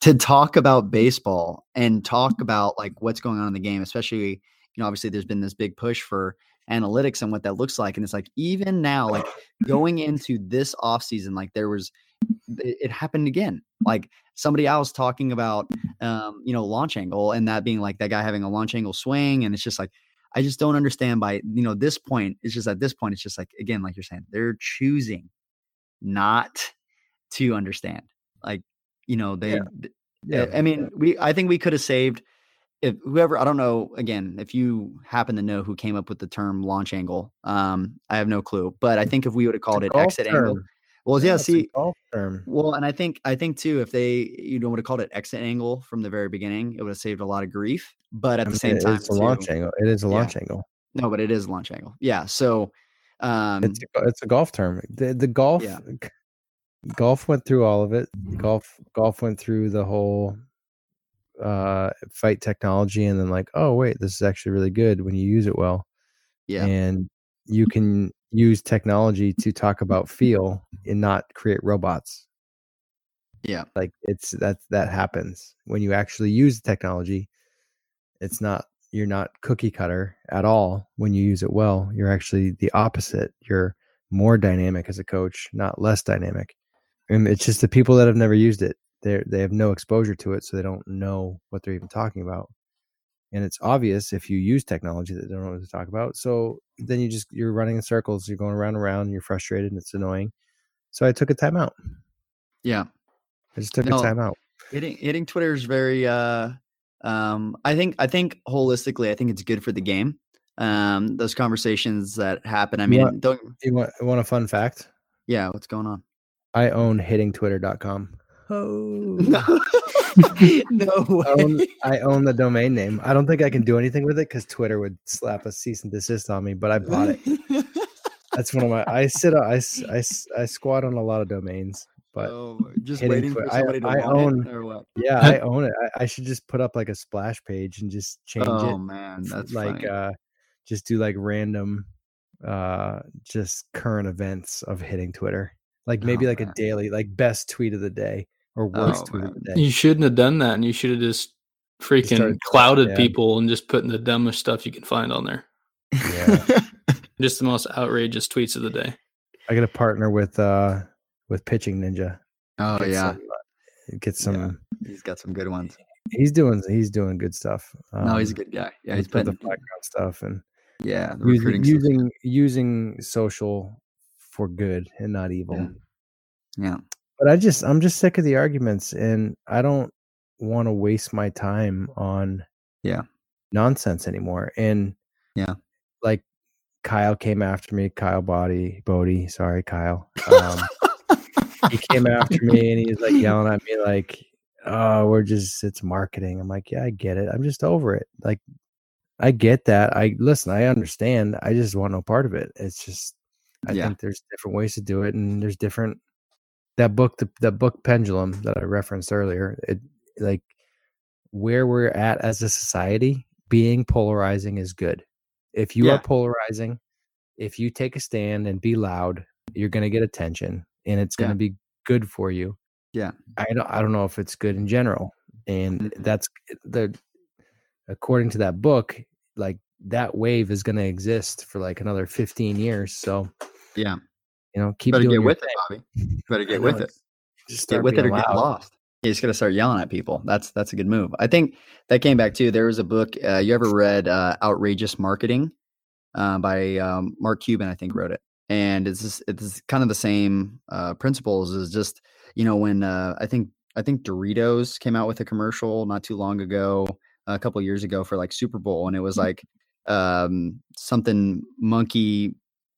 to talk about baseball and talk about like what's going on in the game. Especially, you know, obviously there's been this big push for analytics and what that looks like, and it's like even now, like *laughs* going into this off season, like there was it happened again. Like somebody else talking about, um, you know, launch angle and that being like that guy having a launch angle swing. And it's just like, I just don't understand by, you know, this point, it's just at this point, it's just like, again, like you're saying, they're choosing not to understand. Like, you know, they, yeah. yeah. I mean, we, I think we could have saved if whoever, I don't know, again, if you happen to know who came up with the term launch angle, um, I have no clue, but I think if we would have called it exit term. angle, well, yeah, yeah see, well, and I think I think too, if they you know would have called it exit angle from the very beginning, it would have saved a lot of grief. But at I the same time, it's a launch angle. It is a launch angle. No, but it is a launch angle. Yeah. So um it's a, it's a golf term. The the golf yeah. golf went through all of it. Golf golf went through the whole uh fight technology and then like, oh wait, this is actually really good when you use it well. Yeah. And you can use technology to talk about feel and not create robots. Yeah. Like it's that that happens when you actually use the technology. It's not you're not cookie cutter at all when you use it well. You're actually the opposite. You're more dynamic as a coach, not less dynamic. And it's just the people that have never used it. They they have no exposure to it, so they don't know what they're even talking about and it's obvious if you use technology that they don't know what to talk about. So then you just you're running in circles, you're going around and around, and you're frustrated, and it's annoying. So I took a timeout. Yeah, I just took no, a timeout. Hitting hitting Twitter is very. uh um I think I think holistically, I think it's good for the game. Um, those conversations that happen. I mean, you want, don't you want, want a fun fact? Yeah, what's going on? I own hittingtwitter.com. Oh *laughs* no I own, I own, the domain name. I don't think I can do anything with it because Twitter would slap a cease and desist on me. But I bought it. *laughs* That's one of my. I sit. I, I, I squat on a lot of domains. But oh, just waiting Twitter. for somebody I, to I own, it or what? Yeah, I *laughs* own it. I, I, should just put up like a splash page and just change oh, it. Oh man, that's like funny. uh, just do like random, uh, just current events of hitting Twitter. Like maybe oh, like man. a daily, like best tweet of the day or worst oh, tweet of the day. You shouldn't have done that, and you should have just freaking clouded yeah. people and just putting the dumbest stuff you can find on there. Yeah. *laughs* just the most outrageous tweets of the day. I got to partner with uh with Pitching Ninja. Oh get yeah. Some, uh, get some. Yeah. He's got some good ones. he's doing he's doing good stuff. Um, no, he's a um, good guy. Yeah, he's putting the background stuff and yeah, using using, using social for good and not evil. Yeah. yeah. But I just I'm just sick of the arguments and I don't want to waste my time on yeah nonsense anymore. And yeah, like Kyle came after me, Kyle Boddy Boddy, sorry, Kyle. Um, he came after me and he's like *laughs* yelling at me like, "Oh, we're just it's marketing." I'm like, "Yeah, I get it. I'm just over it." Like I get that. I listen, I understand. I just want no part of it. It's just I yeah. think there's different ways to do it and there's different that book the, that book pendulum that I referenced earlier, it like where we're at as a society, being polarizing is good. If you yeah. are polarizing, if you take a stand and be loud, you're going to get attention and it's going to yeah. be good for you. Yeah. I don't I don't know if it's good in general. And mm-hmm. that's the according to that book, like that wave is going to exist for like another 15 years. So, yeah, you know, keep better *laughs* get with thing. it, Bobby. Better get with it. Just get with it or loud. get lost. You just to start yelling at people. That's that's a good move. I think that came back too. There was a book. Uh, you ever read uh, "Outrageous Marketing" uh, by um, Mark Cuban? I think wrote it, and it's just, it's kind of the same uh, principles. Is just you know when uh, I think I think Doritos came out with a commercial not too long ago a couple years ago for like Super Bowl, and it was mm-hmm. like um, something monkey,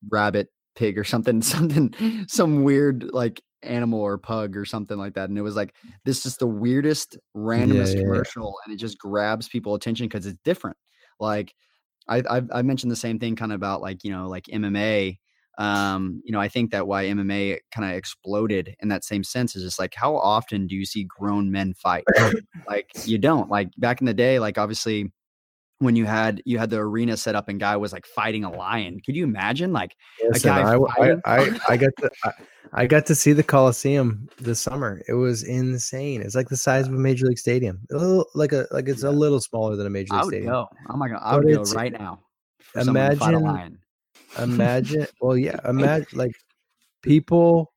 rabbit, pig, or something, *laughs* something, *laughs* some weird like animal or pug or something like that. And it was like this is the weirdest, randomest yeah, yeah, commercial, yeah. and it just grabs people attention because it's different. Like I, I've, I mentioned the same thing kind of about like you know like MMA um, you know, I think that why MMA kind of exploded in that same sense is just like how often do you see grown men fight? *laughs* like you don't. Like back in the day, like obviously when you had you had the arena set up and guy was like fighting a lion. Could you imagine like Listen? I, I, I, *laughs* I got to I, I, got to see the Coliseum this summer. It was insane. It's like the size of a major league stadium. A little, like a like it's a little smaller than a major league I would stadium. Go. Oh my god, I would go right now. Imagine imagine well yeah *laughs* imagine like people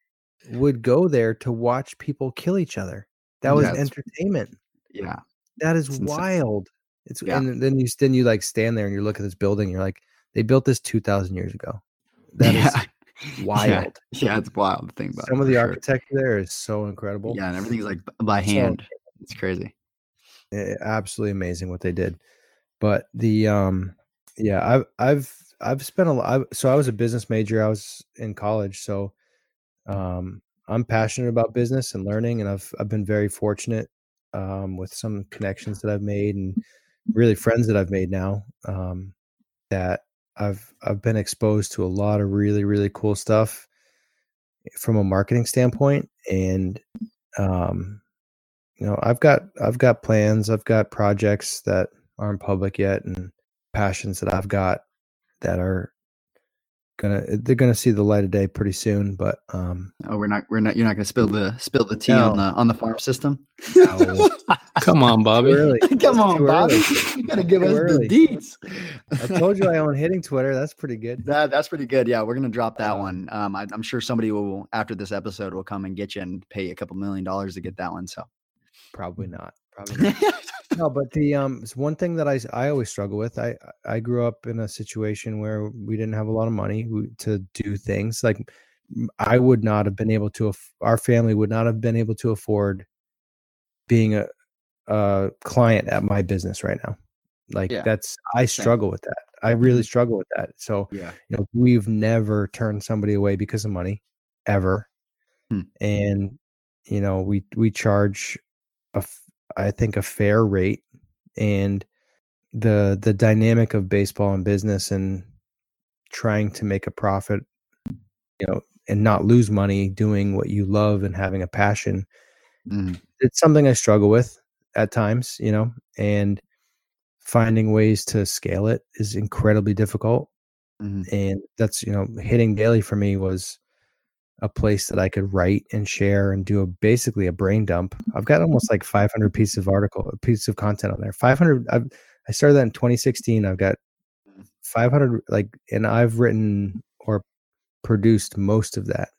would go there to watch people kill each other that was yeah, entertainment yeah that is wild it's yeah. and then you then you like stand there and you look at this building you're like they built this 2000 years ago *laughs* That yeah. is wild yeah. yeah it's wild to think about some of the sure. architecture there is so incredible yeah and everything's like by hand so, it's crazy absolutely amazing what they did but the um yeah i've i've I've spent a lot. so I was a business major. I was in college, so um, I'm passionate about business and learning, and I've I've been very fortunate um, with some connections that I've made and really friends that I've made now. Um, that I've I've been exposed to a lot of really really cool stuff from a marketing standpoint, and um, you know I've got I've got plans, I've got projects that aren't public yet, and passions that I've got that are gonna they're gonna see the light of day pretty soon. But um, oh, we're not we're not you're not gonna spill the spill the tea no. on the on the farm system. No. *laughs* Come on, Bobby. *laughs* Come on, Bobby. *laughs* You gotta give us early. the deets. I told you I own hitting Twitter. That's pretty good. That that's pretty good. Yeah, we're gonna drop that one. Um, I, am sure somebody will after this episode will come and get you and pay you a couple million dollars to get that one. So probably not. Probably *laughs* no, but the um, it's one thing that I I always struggle with. I I grew up in a situation where we didn't have a lot of money to do things. Like I would not have been able to. Our family would not have been able to afford being a a client at my business right now. Like yeah. that's I struggle with that. I really mm-hmm. struggle with that. So yeah, you know, we've never turned somebody away because of money, ever. Hmm. And you know, we we charge a I think a fair rate and the the dynamic of baseball and business and trying to make a profit you know and not lose money doing what you love and having a passion mm. it's something i struggle with at times you know and finding ways to scale it is incredibly difficult mm. and that's you know hitting daily for me was a place that I could write and share and do a basically a brain dump. I've got almost like 500 pieces of article, pieces of content on there. 500. I've, I started that in 2016. I've got 500 like, and I've written or produced most of that.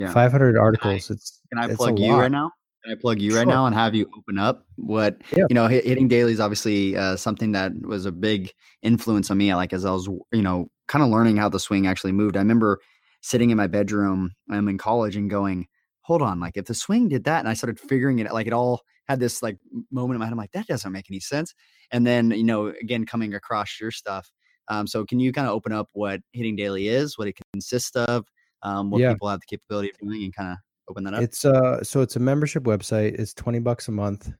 Yeah. 500 articles. Can I, it's. Can I plug you lot. right now? Can I plug you sure. right now and have you open up what yeah. you know? Hitting daily is obviously uh, something that was a big influence on me. Like as I was, you know, kind of learning how the swing actually moved. I remember sitting in my bedroom, I'm in college, and going, "Hold on, like if the swing did that," and I started figuring it. Like it all had this like moment in my head. I'm like, that doesn't make any sense. And then you know, again, coming across your stuff. Um, so can you kind of open up what hitting daily is, what it consists of, um, what yeah. people have the capability of doing, and kind of open that up? It's uh so it's a membership website. It's 20 bucks a month.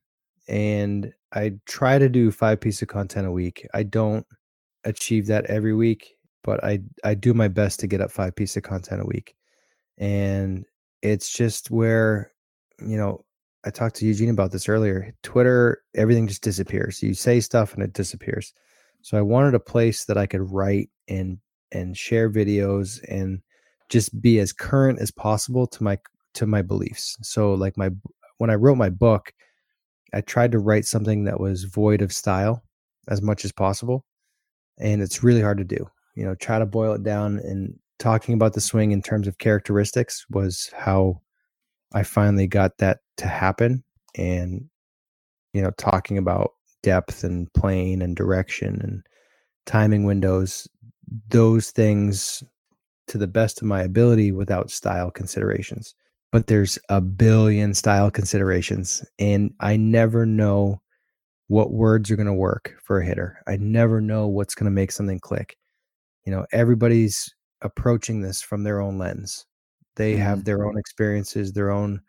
And I try to do five pieces of content a week. I don't achieve that every week, but I I do my best to get up five pieces of content a week. And it's just where, you know, I talked to Eugene about this earlier. Twitter, everything just disappears. You say stuff and it disappears. So I wanted a place that I could write and and share videos and just be as current as possible to my to my beliefs. So like my when I wrote my book, I tried to write something that was void of style as much as possible. And it's really hard to do. You know, try to boil it down and talking about the swing in terms of characteristics was how I finally got that to happen. And, you know, talking about depth and plane and direction and timing windows, those things to the best of my ability without style considerations but there's a billion style considerations and I never know what words are going to work for a hitter. I never know what's going to make something click. You know, everybody's approaching this from their own lens. They mm-hmm. have their own experiences, their own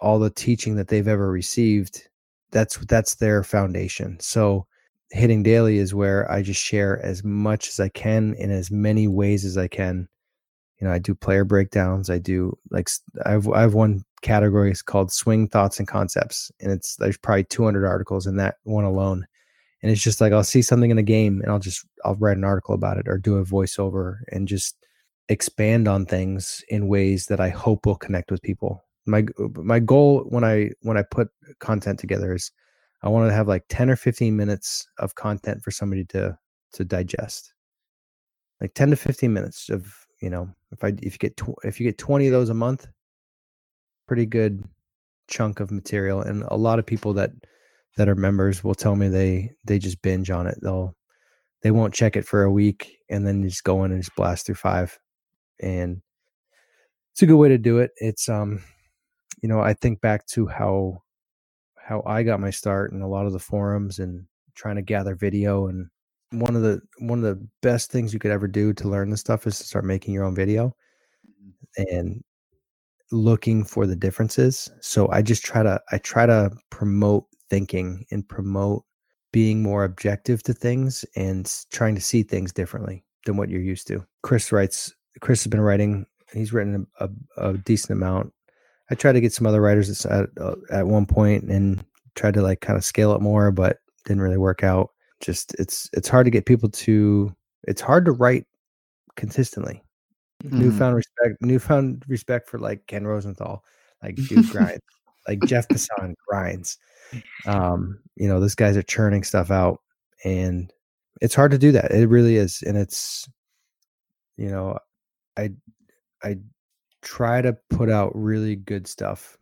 all the teaching that they've ever received. That's that's their foundation. So hitting daily is where I just share as much as I can in as many ways as I can you know i do player breakdowns i do like i've i have one category it's called swing thoughts and concepts and it's there's probably 200 articles in that one alone. And it's just like i'll see something in a game and i'll just i'll write an article about it or do a voiceover and just expand on things in ways that i hope will connect with people. My my goal when i when i put content together is i want to have like 10 or 15 minutes of content for somebody to to digest. Like 10 to 15 minutes of you know if i if you get tw- if you get 20 of those a month pretty good chunk of material and a lot of people that that are members will tell me they they just binge on it. They'll they won't check it for a week and then just go in and just blast through five and it's a good way to do it. It's um you know i think back to how how i got my start in a lot of the forums and trying to gather video and one of the one of the best things you could ever do to learn this stuff is to start making your own video mm-hmm. and looking for the differences. So i just try to i try to promote thinking and promote being more objective to things and trying to see things differently than what you're used to. Chris writes chris has been writing he's written a, a, a decent amount. I tried to get some other writers at, uh, at one point and tried to like kind of scale it more but didn't really work out just it's it's hard to get people to it's hard to write consistently. Mm-hmm. Newfound respect, newfound respect for like Ken Rosenthal, like dude *laughs* grinds, like Jeff Passan grinds. Um, you know, those guys are churning stuff out, and it's hard to do that. It really is, and it's, you know, I I try to put out really good stuff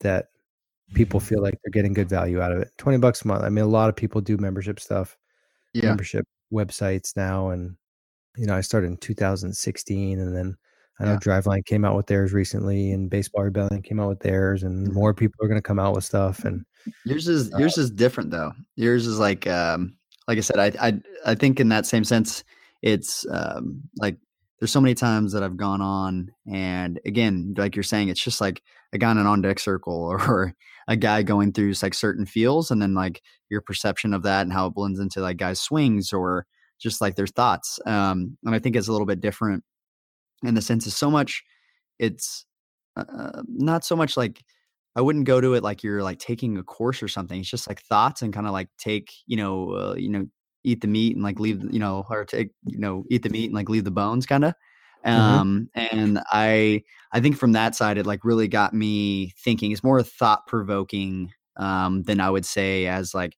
that people feel like they're getting good value out of it. 20 bucks a month. I mean, a lot of people do membership stuff, yeah. membership websites now. And, you know, I started in 2016 and then I know yeah. Driveline came out with theirs recently and Baseball Rebellion came out with theirs and mm-hmm. more people are going to come out with stuff. And yours is, uh, yours is different though. Yours is like, um, like I said, I, I, I think in that same sense, it's um, like there's so many times that I've gone on, and again, like you're saying, it's just like a guy in an on deck circle *laughs* or a guy going through like certain feels, and then like your perception of that and how it blends into like guys' swings or just like their thoughts. Um, and I think it's a little bit different in the sense of so much. It's uh, not so much like I wouldn't go to it like you're like taking a course or something. It's just like thoughts and kind of like take you know uh, you know eat the meat and like leave you know or take you know eat the meat and like leave the bones kind of. Um mm-hmm. and i i think from that side it like really got me thinking it's more thought provoking um than i would say as like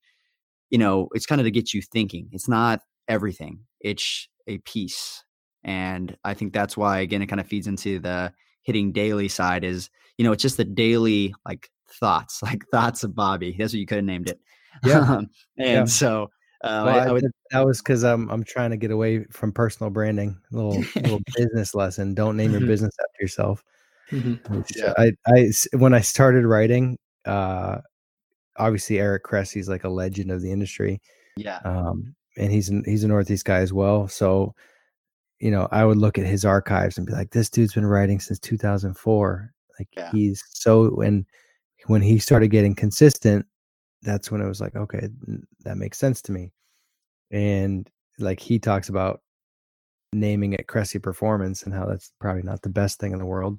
you know it's kind of to get you thinking it's not everything it's a piece and i think that's why again it kind of feeds into the hitting daily side is you know it's just the daily like thoughts, *laughs* like thoughts of Bobby. That's what you could have named it. Yeah. *laughs* Um, and yeah. so uh, well, I, I would, that was because I'm I'm trying to get away from personal branding. A little *laughs* little business lesson. Don't name your mm-hmm. business after yourself. Mm-hmm. Yeah. I I when I started writing, uh, obviously Eric Cressey's like a legend of the industry. Yeah. Um, and he's an, he's a Northeast guy as well. So, you know, I would look at his archives and be like, this dude's been writing since 2004. Like yeah. he's so when when he started getting consistent, that's when I was like, okay, that makes sense to me. And like he talks about naming it Cressey Performance and how that's probably not the best thing in the world.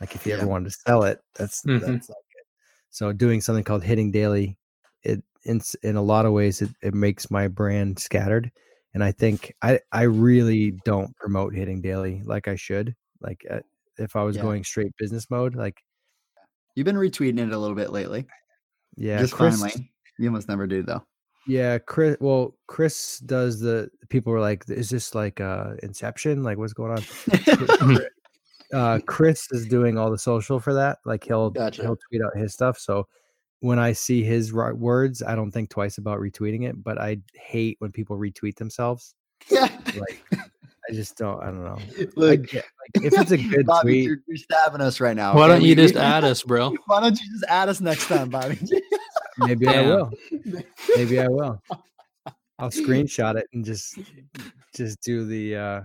Like if you yeah. ever wanted to sell it, that's mm-hmm. that's not good. So doing something called hitting daily, it in in a lot of ways it, it makes my brand scattered. And I think I I really don't promote hitting daily like I should. Like uh, if I was yeah. going straight business mode, like you've been retweeting it a little bit lately. Yeah, just Chris, finally. You almost never do though. Yeah, Chris. Well, Chris does the. People were like, "Is this like uh Inception? Like, what's going on?" *laughs* uh, Chris is doing all the social for that. Like, he'll gotcha. he'll tweet out his stuff. So when I see his words, I don't think twice about retweeting it. But I hate when people retweet themselves. Yeah. like, I just don't. I don't know. Look, like, if it's a *laughs* good Bobby, tweet, you're, you're, stabbing us right now. Why okay? don't you just add *laughs* us, bro? Why don't you just add us next time, Bobby? *laughs* Maybe Damn. I will. Maybe I will. I'll screenshot it and just just do the uh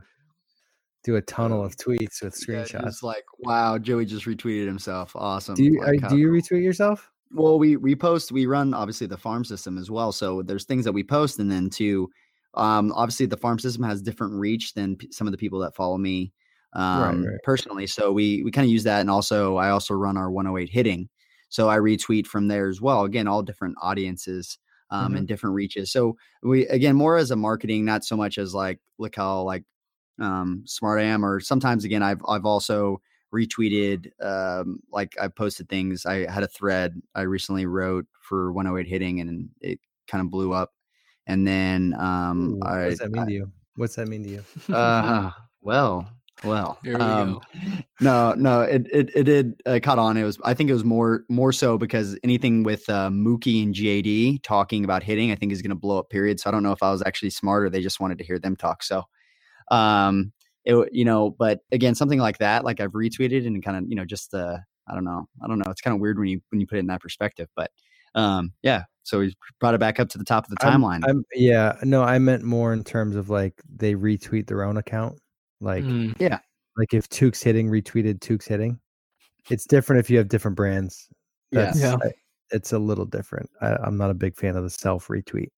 do a tunnel of tweets with screenshots. Yeah, it's like, wow, Joey just retweeted himself. Awesome. Do you like, do you retweet yourself? Well, we we post, we run obviously the farm system as well. So there's things that we post, and then too, um, obviously the farm system has different reach than p- some of the people that follow me um, right, right. personally. So we we kind of use that, and also I also run our 108 hitting, so I retweet from there as well. Again, all different audiences um, mm-hmm. and different reaches. So we again more as a marketing, not so much as like look how like um, smart I am. Or sometimes again, I've I've also retweeted um, like I posted things. I had a thread I recently wrote for 108 hitting, and it kind of blew up. And then um, Ooh, I, what does that mean I, to you? What's that mean to you? uh, *laughs* well, well, we um, no, no, it it it did uh, caught on. It was I think it was more more so because anything with uh, Mookie and JD talking about hitting, I think is going to blow up. Period. So I don't know if I was actually smart or they just wanted to hear them talk. So, um, it you know, but again, something like that, like I've retweeted and kind of you know just uh, I don't know, I don't know. It's kind of weird when you when you put it in that perspective, but um, yeah. So he brought it back up to the top of the timeline. I'm, I'm, yeah, no, I meant more in terms of like they retweet their own account. Like, mm. yeah, like if Tewks hitting retweeted Tewks hitting, it's different if you have different brands. That's, yeah, I, it's a little different. I, am not a big fan of the self retweet.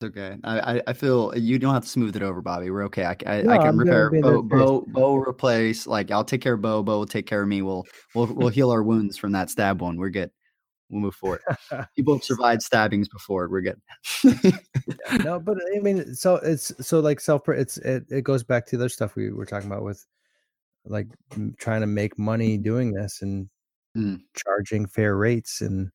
It's okay. I, I feel you don't have to smooth it over, Bobby. We're okay. I, I, no, I can repair. Bo, Bo, Bo replace. Like I'll take care of Bo. Bo will take care of me. We'll we'll we'll *laughs* heal our wounds from that stab one. We're good. We'll move forward. *laughs* People have survived stabbings before. We're good. yeah, no, but I mean, so it's so like self. It's it, it goes back to the other stuff we were talking about with like trying to make money doing this and mm. charging fair rates and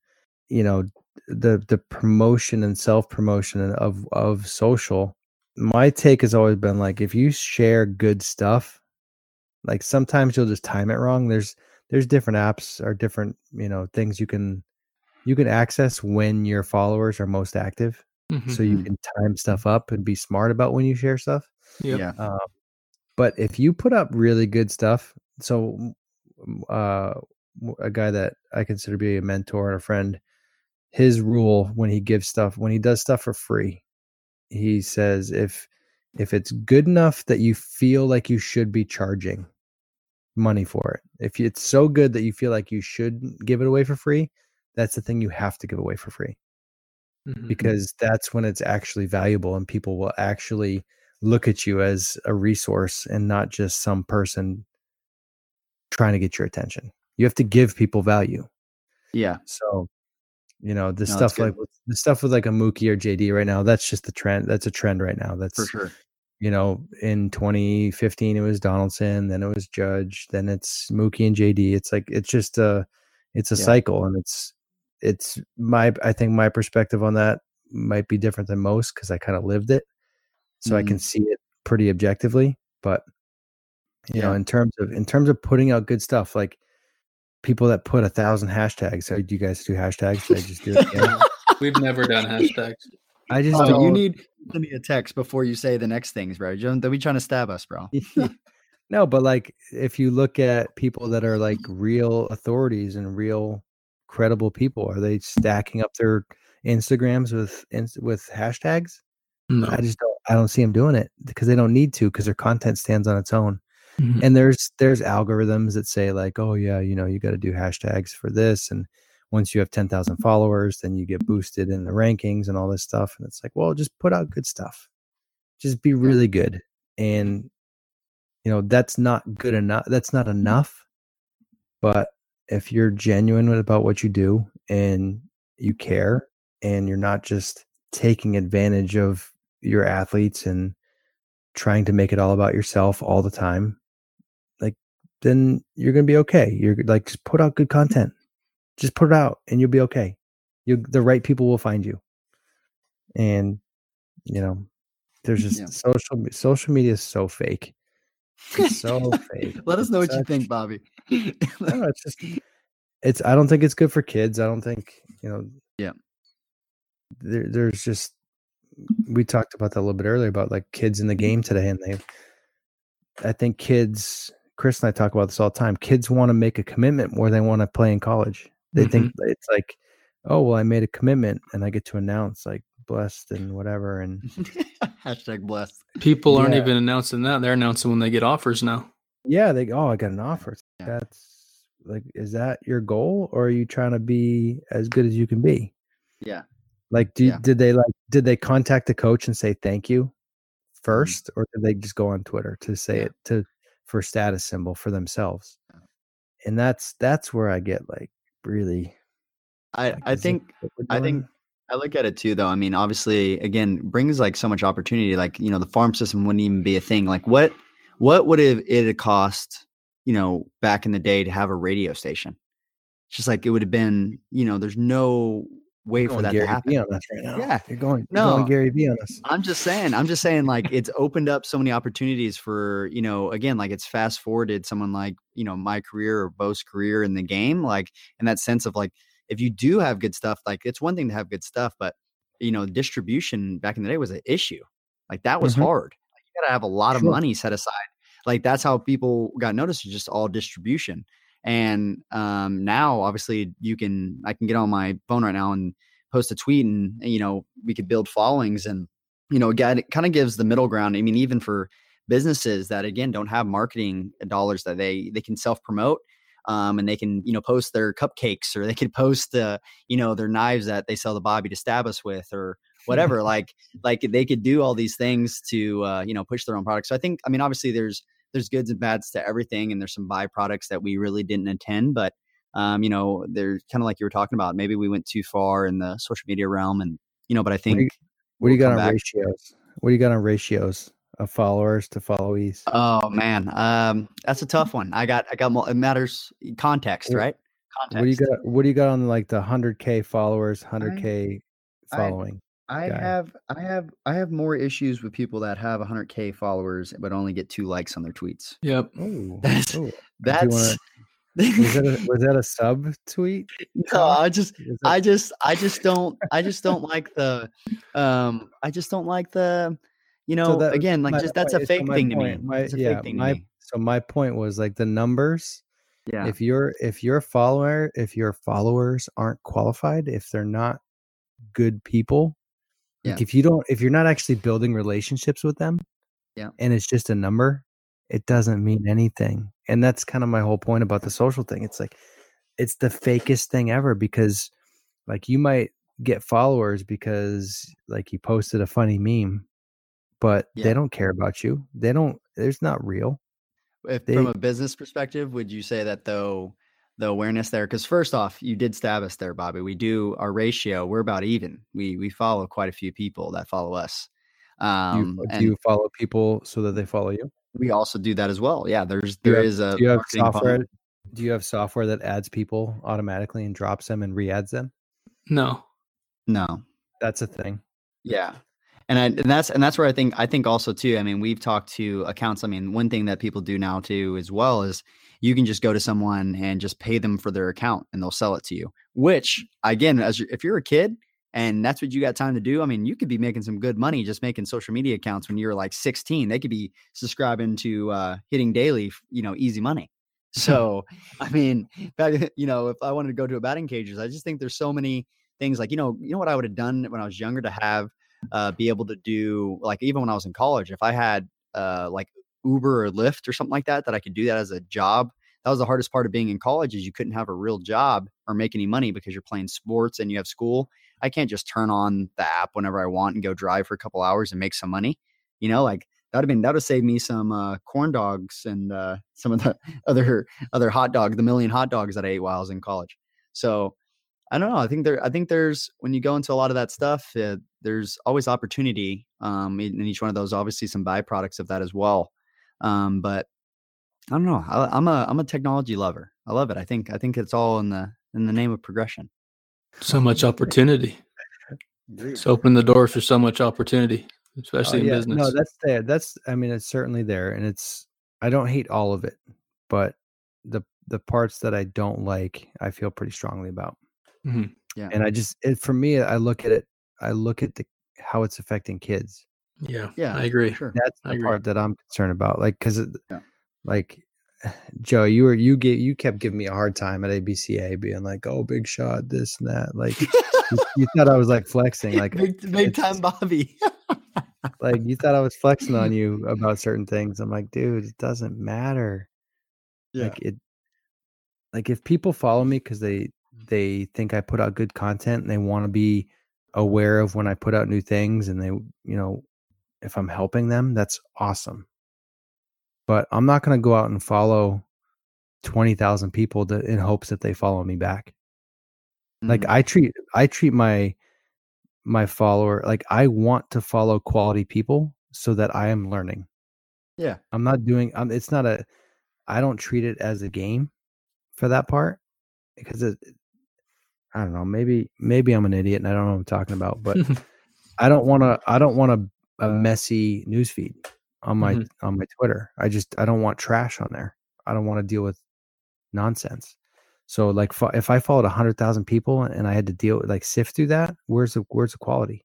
you know the the promotion and self promotion of of social. My take has always been like if you share good stuff, like sometimes you'll just time it wrong. There's there's different apps or different you know things you can you can access when your followers are most active mm-hmm. so you mm-hmm. can time stuff up and be smart about when you share stuff yep. yeah um, but if you put up really good stuff so uh, a guy that i consider to be a mentor and a friend his rule when he gives stuff when he does stuff for free he says if if it's good enough that you feel like you should be charging money for it if it's so good that you feel like you should give it away for free that's the thing you have to give away for free mm-hmm. because that's when it's actually valuable and people will actually look at you as a resource and not just some person trying to get your attention. You have to give people value. Yeah. So, you know, the no, stuff like the stuff with like a Mookie or JD right now, that's just the trend. That's a trend right now. That's for sure. You know, in 2015 it was Donaldson, then it was Judge, then it's Mookie and JD. It's like it's just a it's a yeah. cycle and it's it's my I think my perspective on that might be different than most because I kind of lived it, so mm-hmm. I can mm-hmm. see it pretty objectively. But you yeah. know, in terms of in terms of putting out good stuff, like people that put a thousand hashtags. So do you guys do hashtags? Should I just do it again? *laughs* We've never done hashtags. I just oh, you need send me a text before you say the next things, bro. Don't be trying to stab us, bro. *laughs* no, but like if you look at people that are like *laughs* real authorities and real credible people, are they stacking up their Instagrams with with hashtags? No. I just don't. I don't see them doing it because they don't need to because their content stands on its own. Mm-hmm. And there's there's algorithms that say like, oh yeah, you know, you got to do hashtags for this, and once you have ten thousand followers, then you get boosted in the rankings and all this stuff. And it's like, well, just put out good stuff, just be really good, and you know that's not good enough. That's not enough. But if you're genuine about what you do and you care, and you're not just taking advantage of your athletes and trying to make it all about yourself all the time like then you're gonna be okay. You're like just put out good content. Just put it out and you'll be okay. You the right people will find you. And you know, there's *laughs* just yeah. social social media is so fake. It's so fake. *laughs* Let us know what you think, Bobby. *laughs* no, it's just *laughs* it's I don't think it's good for kids. I don't think, you know, yeah. There, there's just we talked about that a little bit earlier about like kids in the game today and they I think kids Chris and I talk about this all the time. Kids want to make a commitment more than want to play in college. They mm-hmm. think it's like, oh well, I made a commitment and I get to announce like blessed and whatever and *laughs* hashtag blessed. People aren't yeah. even announcing that; they're announcing when they get offers now. Yeah, they go, oh, I got an offer. Yeah. That's like, is that your goal, or are you trying to be as good as you can be? Yeah. Like, do, yeah. did they like? Did they contact the coach and say thank you 1st mm-hmm. or did they just go on Twitter to say it to for status symbol for themselves and that's that's where i get like really i i think i think i look at it too though i mean obviously again brings like so much opportunity like you know the farm system wouldn't even be a thing like what what would it it cost you know back in the day to have a radio station it's just like it would have been you know there's no way for that Gary to happen. V right. Yeah, you're going. You're no, going Gary Vee on us. I'm just saying. I'm just saying. Like it's opened up so many opportunities for you know. Again, like it's fast forwarded someone like you know my career or Bo's career in the game. Like in that sense of like if you do have good stuff, like it's one thing to have good stuff, but you know distribution back in the day was an issue. Like that was mm-hmm. hard. Like, you got to have a lot sure. of money set aside. Like that's how people got noticed. Is just all distribution. And um, now, obviously, you can I can get on my phone right now and post a tweet, and you know we could build followings, and you know again, it kind of gives the middle ground. I mean, even for businesses that again don't have marketing dollars that they they can self promote. Um, and they can, you know, post their cupcakes or they could post, uh, you know, their knives that they sell the Bobby to stab us with or *laughs* whatever. like, like they could do all these things to, uh, you know, push their own products. So I think, I mean, obviously there's there's goods and bads to everything, and there's some byproducts that we really didn't intend. But um, you know, they're kind of like you were talking about. Maybe we went too far in the social media realm, and you know, but I think what do you, what do you got on back. ratios? What do you got on ratios? Of followers to followees? Oh man, um, that's a tough one. I got, I got. It matters context, right? Context. What do you got? What do you got on like the hundred k followers, hundred k following? I guy. have I have I have more issues with people that have 100k followers but only get two likes on their tweets. Yep. Ooh, *laughs* that's ooh. that's *laughs* was that, a, was that a sub tweet? No, I just I just I just don't I just don't like the um I just don't like the you know so that, again like my, just that's a fake so thing point, to me. My, yeah, my, me. So my point was like the numbers yeah. If your if your follower if your followers aren't qualified, if they're not good people, yeah. Like if you don't, if you're not actually building relationships with them, yeah, and it's just a number, it doesn't mean anything. And that's kind of my whole point about the social thing. It's like it's the fakest thing ever because, like, you might get followers because like you posted a funny meme, but yeah. they don't care about you. They don't. There's not real. If they, from a business perspective, would you say that though the awareness there because first off you did stab us there bobby we do our ratio we're about even we we follow quite a few people that follow us um do you, do you follow people so that they follow you we also do that as well yeah there's there have, is a do you have software do you have software that adds people automatically and drops them and re-adds them no no that's a thing yeah and I, and that's and that's where I think I think also too. I mean, we've talked to accounts. I mean, one thing that people do now too as well is you can just go to someone and just pay them for their account and they'll sell it to you. Which again, as if you're a kid and that's what you got time to do, I mean, you could be making some good money just making social media accounts when you're like 16. They could be subscribing to uh, hitting daily, you know, easy money. *laughs* So, I mean, back, you know, if I wanted to go to a batting cages, I just think there's so many things like, you know, you know what I would have done when I was younger to have uh, be able to do like even when I was in college, if I had uh, like Uber or Lyft or something like that, that I could do that as a job. That was the hardest part of being in college is you couldn't have a real job or make any money because you're playing sports and you have school. I can't just turn on the app whenever I want and go drive for a couple hours and make some money. You know, like that would have been that would saved me some uh, corn dogs and uh, some of the *laughs* other other hot dogs, the million hot dogs that I ate while I was in college. So I don't know. I think there. I think there's when you go into a lot of that stuff, uh, there's always opportunity. Um, in, in, each one of those, obviously some byproducts of that as well. Um, but I don't know. I, I'm a I'm a technology lover. I love it. I think I think it's all in the in the name of progression. So much opportunity. It's opened the doors for so much opportunity especially oh, yeah. in business. No, that's there. That's I mean, it's certainly there, and it's I don't hate all of it, but the the parts that I don't like, I feel pretty strongly about. Mm-hmm. Yeah, and I just it, for me, I look at it. I look at the how it's affecting kids. Yeah, yeah, I agree. Sure. That's the part that I'm concerned about. Like, because yeah. like *sighs* Joe, you were you get you kept giving me a hard time at ABCA, being like, "Oh, big shot, this and that." Like, you, you, thought I was like flexing, like *laughs* big, big time Bobby. like you thought I was flexing on *laughs* you about certain things. I'm like, dude, it doesn't matter. Yeah. Like it like if people follow me because they they think I put out good content and they want to be aware of when I put out new things and they you know if I'm helping them, that's awesome. But I'm not gonna go out and follow twenty thousand people to, in hopes that they follow me back. Mm-hmm. Like I treat I treat my my follower like i want to follow quality people so that i am learning yeah i'm not doing I'm it's not a i don't treat it as a game for that part because it i don't know maybe maybe i'm an idiot and i don't know what i'm talking about but *laughs* i don't want to i don't want a, a messy news feed on my mm-hmm. on my twitter i just i don't want trash on there i don't want to deal with nonsense so like if I followed a hundred thousand people and I had to deal with like sift through that, where's the where's the quality?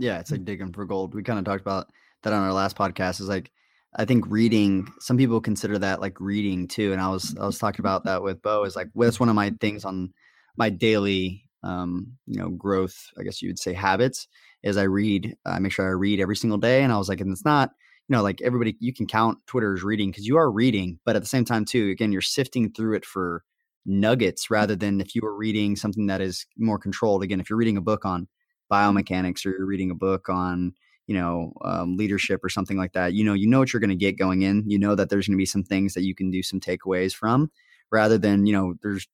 Yeah, it's like digging for gold. We kind of talked about that on our last podcast. Is like I think reading. Some people consider that like reading too, and I was I was talking about that with Bo. Is like well, that's one of my things on my daily um you know growth. I guess you would say habits. Is I read. I make sure I read every single day, and I was like, and it's not you know like everybody you can count Twitter as reading because you are reading, but at the same time too, again, you're sifting through it for nuggets rather than if you were reading something that is more controlled. Again, if you're reading a book on biomechanics or you're reading a book on you know um, leadership or something like that you know you know what you're going to get going in you know that there's going to be some things that you can do some takeaways from rather than you know there's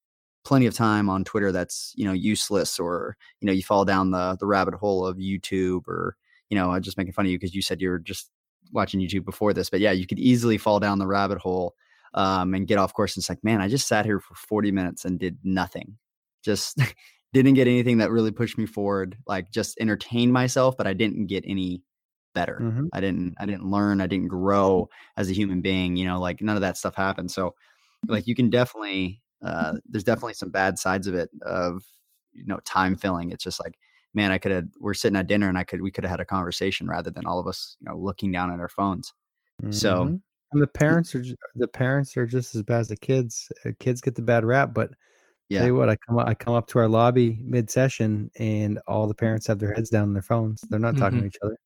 plenty of time on twitter that's you know useless or you know you fall down the the rabbit hole of youtube or you know i'm just making fun of you because you said you were just watching youtube before this but yeah you could easily fall down the rabbit hole um, and get off course. And it's like, man, I just sat here for 40 minutes and did nothing. Just *laughs* didn't get anything that really pushed me forward. Like just entertained myself, but I didn't get any better. Mm-hmm. I didn't I didn't learn, I didn't grow as a human being, you know, like none of that stuff happened. So like you can definitely uh there's definitely some bad sides of it of you know time filling. It's just like man, I could have we're sitting at dinner and I could we could have had a conversation rather than all of us, you know, looking down at our phones. Mm-hmm. So and the parents are the parents are just as bad as the kids. Uh, kids get the bad rap, but yeah. Tell you what, I come I come up to our lobby mid session, and all the parents have their heads down on their phones. They're not talking mm-hmm. to each other.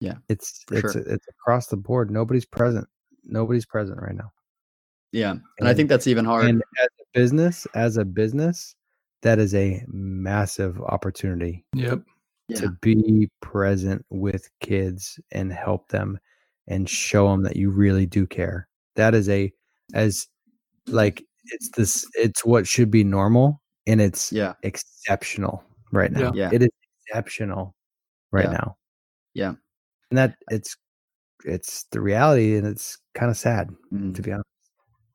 Yeah, it's it's sure. it's across the board. Nobody's present. Nobody's present right now. Yeah, and, and I think that's even hard. And as business, as a business, that is a massive opportunity. Yep. To yeah. be present with kids and help them and show them that you really do care. That is a as like it's this it's what should be normal and it's yeah exceptional right now. Yeah. It is exceptional right yeah. now. Yeah. And that it's it's the reality and it's kind of sad mm. to be honest.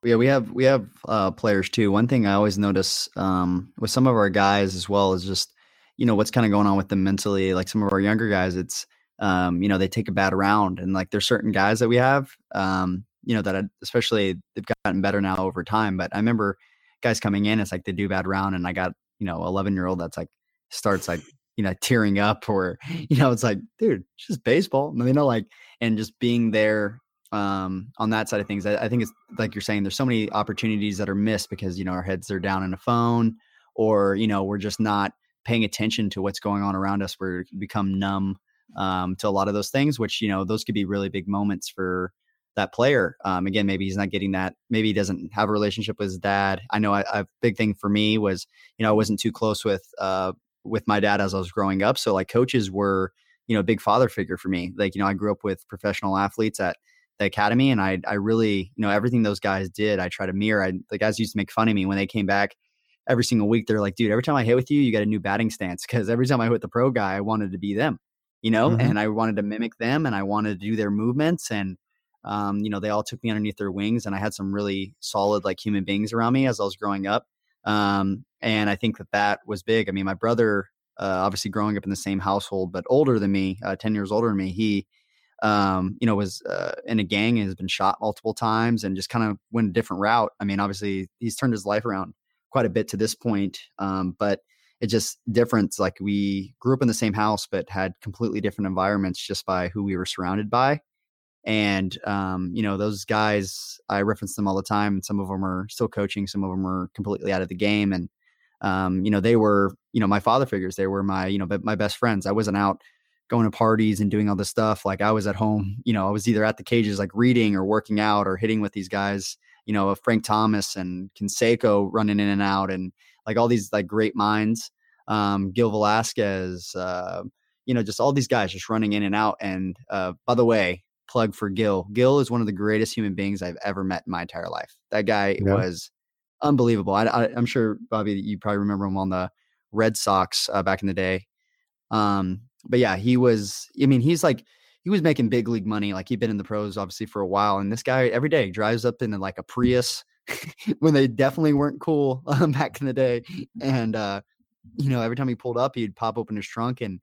Yeah, we have we have uh, players too. One thing I always notice um, with some of our guys as well is just you know what's kind of going on with them mentally. Like some of our younger guys, it's um, you know, they take a bad round. And like there's certain guys that we have, um, you know, that I, especially they've gotten better now over time. But I remember guys coming in, it's like they do bad round, and I got you know 11 year old that's like starts like you know tearing up or *laughs* you know it's like dude just baseball I you know like and just being there um on that side of things I, I, think it's like you're saying there's so many opportunities that are missed because you know our heads are down in a phone or you know we're just not paying attention to what's going on around us. We're become numb um, to a lot of those things which you know those could be really big moments for that player. Um, again maybe he's not getting that maybe he doesn't have a relationship with his dad. I know a big thing for me was you know i wasn't too close with uh, with my dad as i was growing up so like coaches were you know a big father figure for me. Like you know i grew up with professional athletes at the academy and I I really, you know, everything those guys did, I try to mirror. I, the guys used to make fun of me when they came back every single week. They're like, dude, every time I hit with you, you got a new batting stance. Cause every time I hit the pro guy, I wanted to be them, you know, mm-hmm. and I wanted to mimic them and I wanted to do their movements. And, um, you know, they all took me underneath their wings and I had some really solid, like human beings around me as I was growing up. Um, and I think that that was big. I mean, my brother, uh, obviously growing up in the same household, but older than me, uh, 10 years older than me, he, um, you know, was uh, in a gang and has been shot multiple times and just kind of went a different route. I mean, obviously, he's turned his life around quite a bit to this point, um, but it just different. Like we grew up in the same house, but had completely different environments just by who we were surrounded by. And um, you know, those guys, I reference them all the time. And Some of them are still coaching, some of them are completely out of the game, and um, you know, they were, you know, my father figures. They were my, you know, my best friends. I wasn't out going to parties and doing all this stuff. Like I was at home, you know, I was either at the cages like reading or working out or hitting with these guys, you know, Frank Thomas and Canseco running in and out and like all these like great minds. Um, Gil Velazquez, uh, you know, just all these guys just running in and out. And uh, by the way, plug for Gil. Gil is one of the greatest human beings I've ever met in my entire life. That guy yeah. was unbelievable. I, am sure Bobby, you probably remember him on the Red Sox uh, back in the day. Um, but yeah, he was. I mean, he's like he was making big league money. Like he'd been in the pros obviously for a while, and this guy every day drives up in like a Prius *laughs* when they definitely weren't cool um, back in the day. And uh, you know, every time he pulled up, he'd pop open his trunk and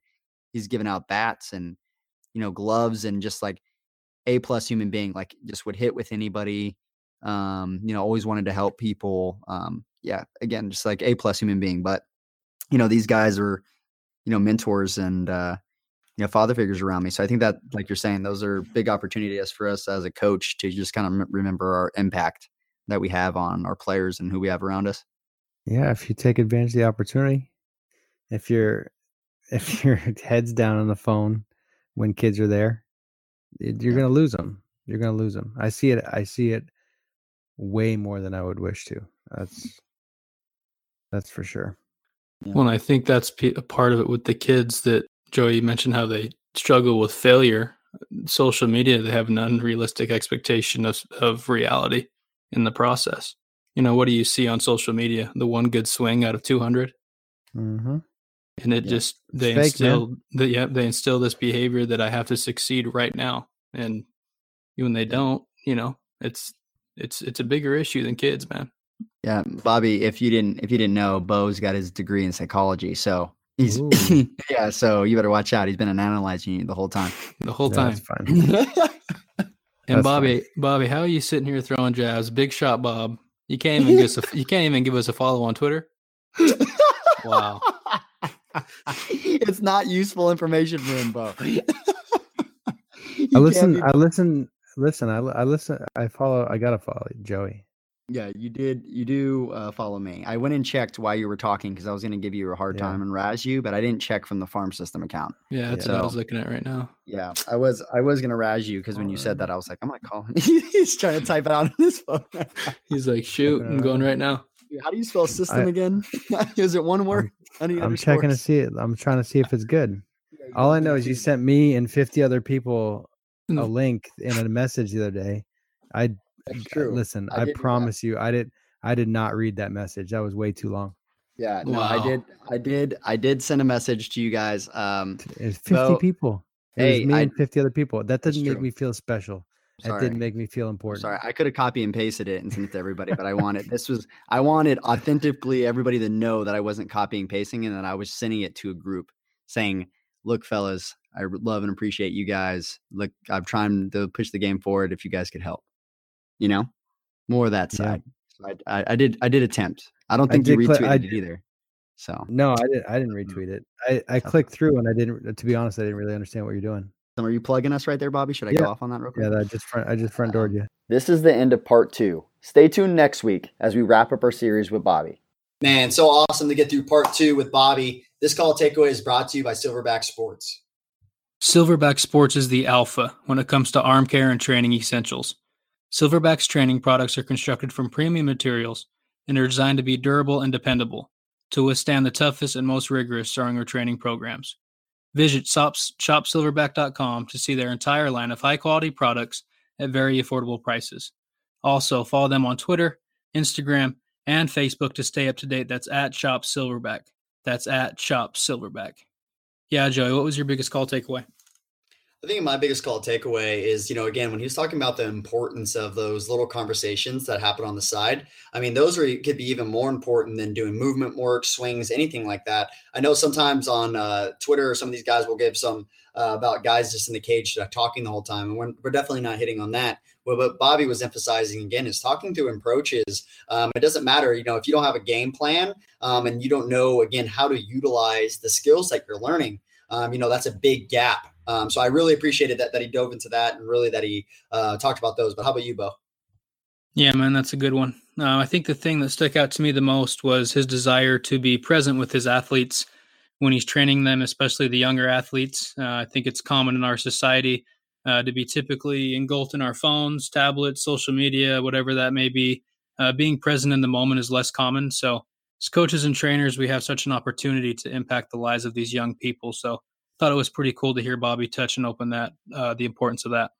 he's giving out bats and you know gloves and just like a plus human being. Like just would hit with anybody. Um, you know, always wanted to help people. Um, yeah, again, just like a plus human being. But you know, these guys are you know mentors and uh, you know father figures around me. So I think that, like you're saying, those are big opportunities for us as a coach to just kind of remember our impact that we have on our players and who we have around us. Yeah, if you take advantage of the opportunity, if you're *laughs* if your head's down on the phone when kids are there, you're going to lose them. You're going to lose them. I see it. I see it way more than I would wish to. That's that's for sure. Yeah. Well, I think that's a part of it with the kids that Joey mentioned how they struggle with failure. Social media, they have an unrealistic expectation of, of reality in the process. You know, what do you see on social media? The one good swing out of 200? Mm-hmm. And it yeah. just, they instill, the, yeah, they instill this behavior that I have to succeed right now. And when they don't, you know, it's, it's, it's a bigger issue than kids, man. Yeah, Bobby, if you didn't if you didn't know, Bo's got his degree in psychology. So he's *laughs* yeah, so you better watch out. He's been analyzing you the whole time. *laughs* The whole time. *laughs* and That's Bobby, fine. Bobby, how are you sitting here throwing jabs? Big shot, Bob. You can't even give us a, you can't even give us a follow on Twitter. wow. it's not useful information for him, Bo. I listen. I listen. Listen. I, I listen. I follow. I gotta follow Joey. Yeah, you did. You do uh, follow me. I went and checked while you were talking because I was going to give you a hard yeah. time and razz you, but I didn't check from the farm system account. Yeah, that's so, what I was looking at right now. Yeah, I was. I was going to razz you because when you said that, I was like, I'm not calling. *laughs* He's trying to type it out on his phone. *laughs* He's like, shoot, I'm going right now. How do you spell system I, again? *laughs* is it one word? I'm, I'm checking to see it. I'm trying to see if it's good. All I know is you sent me and 50 other people a mm. link in a message the other day. I that's true. Listen, I, I promise you, I did. I did not read that message. That was way too long. Yeah, no, wow. I did. I did. I did send a message to you guys. Um, it's fifty so, people. It hey, me I, and fifty other people. That doesn't make me feel special. Sorry. That didn't make me feel important. Sorry, I could have copy and pasted it and sent it to everybody, but I wanted this was I wanted authentically everybody to know that I wasn't copying pasting and that I was sending it to a group saying, look, fellas, I love and appreciate you guys. Look, I'm trying to push the game forward. If you guys could help, you know, more of that side. Yeah. I, I, I, did I did attempt. I don't think I you retweeted cl- it either. So no, I didn't. I didn't mm. retweet it. I, I clicked through and I didn't. To be honest, I didn't really understand what you're doing. So are you plugging us right there, Bobby? Should I yeah. go off on that real quick? Yeah, I just front. I just front doored you. This is the end of part two. Stay tuned next week as we wrap up our series with Bobby. Man, so awesome to get through part two with Bobby. This call takeaway is brought to you by Silverback Sports. Silverback Sports is the alpha when it comes to arm care and training essentials. Silverback's training products are constructed from premium materials and are designed to be durable and dependable to withstand the toughest and most rigorous throwing or training programs. Visit shopsilverback.com to see their entire line of high quality products at very affordable prices. Also, follow them on Twitter, Instagram, and Facebook to stay up to date. That's at Shop Silverback. That's at Shop Silverback. Yeah, Joey, what was your biggest call takeaway? I think my biggest call takeaway is, you know, again, when he was talking about the importance of those little conversations that happen on the side, I mean, those are could be even more important than doing movement work, swings, anything like that. I know sometimes on uh, Twitter, some of these guys will give some uh, about guys just in the cage talking the whole time, and we're, we're definitely not hitting on that. Well, what Bobby was emphasizing again is talking to approaches. Um, it doesn't matter, you know, if you don't have a game plan um, and you don't know again how to utilize the skills that you're learning. Um, you know, that's a big gap um, so I really appreciated that that he dove into that and really that he uh, talked about those. But how about you, Bo? Yeah, man, that's a good one. Uh, I think the thing that stuck out to me the most was his desire to be present with his athletes when he's training them, especially the younger athletes. Uh, I think it's common in our society uh, to be typically engulfed in our phones, tablets, social media, whatever that may be. Uh, being present in the moment is less common. So, as coaches and trainers, we have such an opportunity to impact the lives of these young people. So, thought it was pretty cool to hear Bobby touch and open that uh, the importance of that.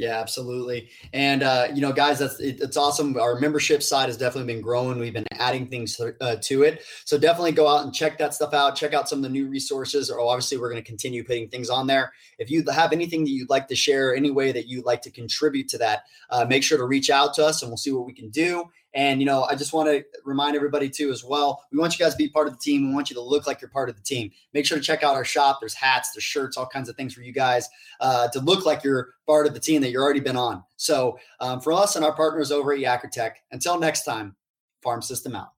Yeah, absolutely. And uh, you know, guys, that's it, it's awesome. Our membership side has definitely been growing. We've been adding things to, uh, to it. So definitely go out and check that stuff out. Check out some of the new resources. Or obviously, we're going to continue putting things on there. If you have anything that you'd like to share, any way that you'd like to contribute to that, uh, make sure to reach out to us, and we'll see what we can do. And, you know, I just want to remind everybody too, as well, we want you guys to be part of the team. We want you to look like you're part of the team. Make sure to check out our shop. There's hats, there's shirts, all kinds of things for you guys uh, to look like you're part of the team that you've already been on. So um, for us and our partners over at Yakker until next time, Farm System out.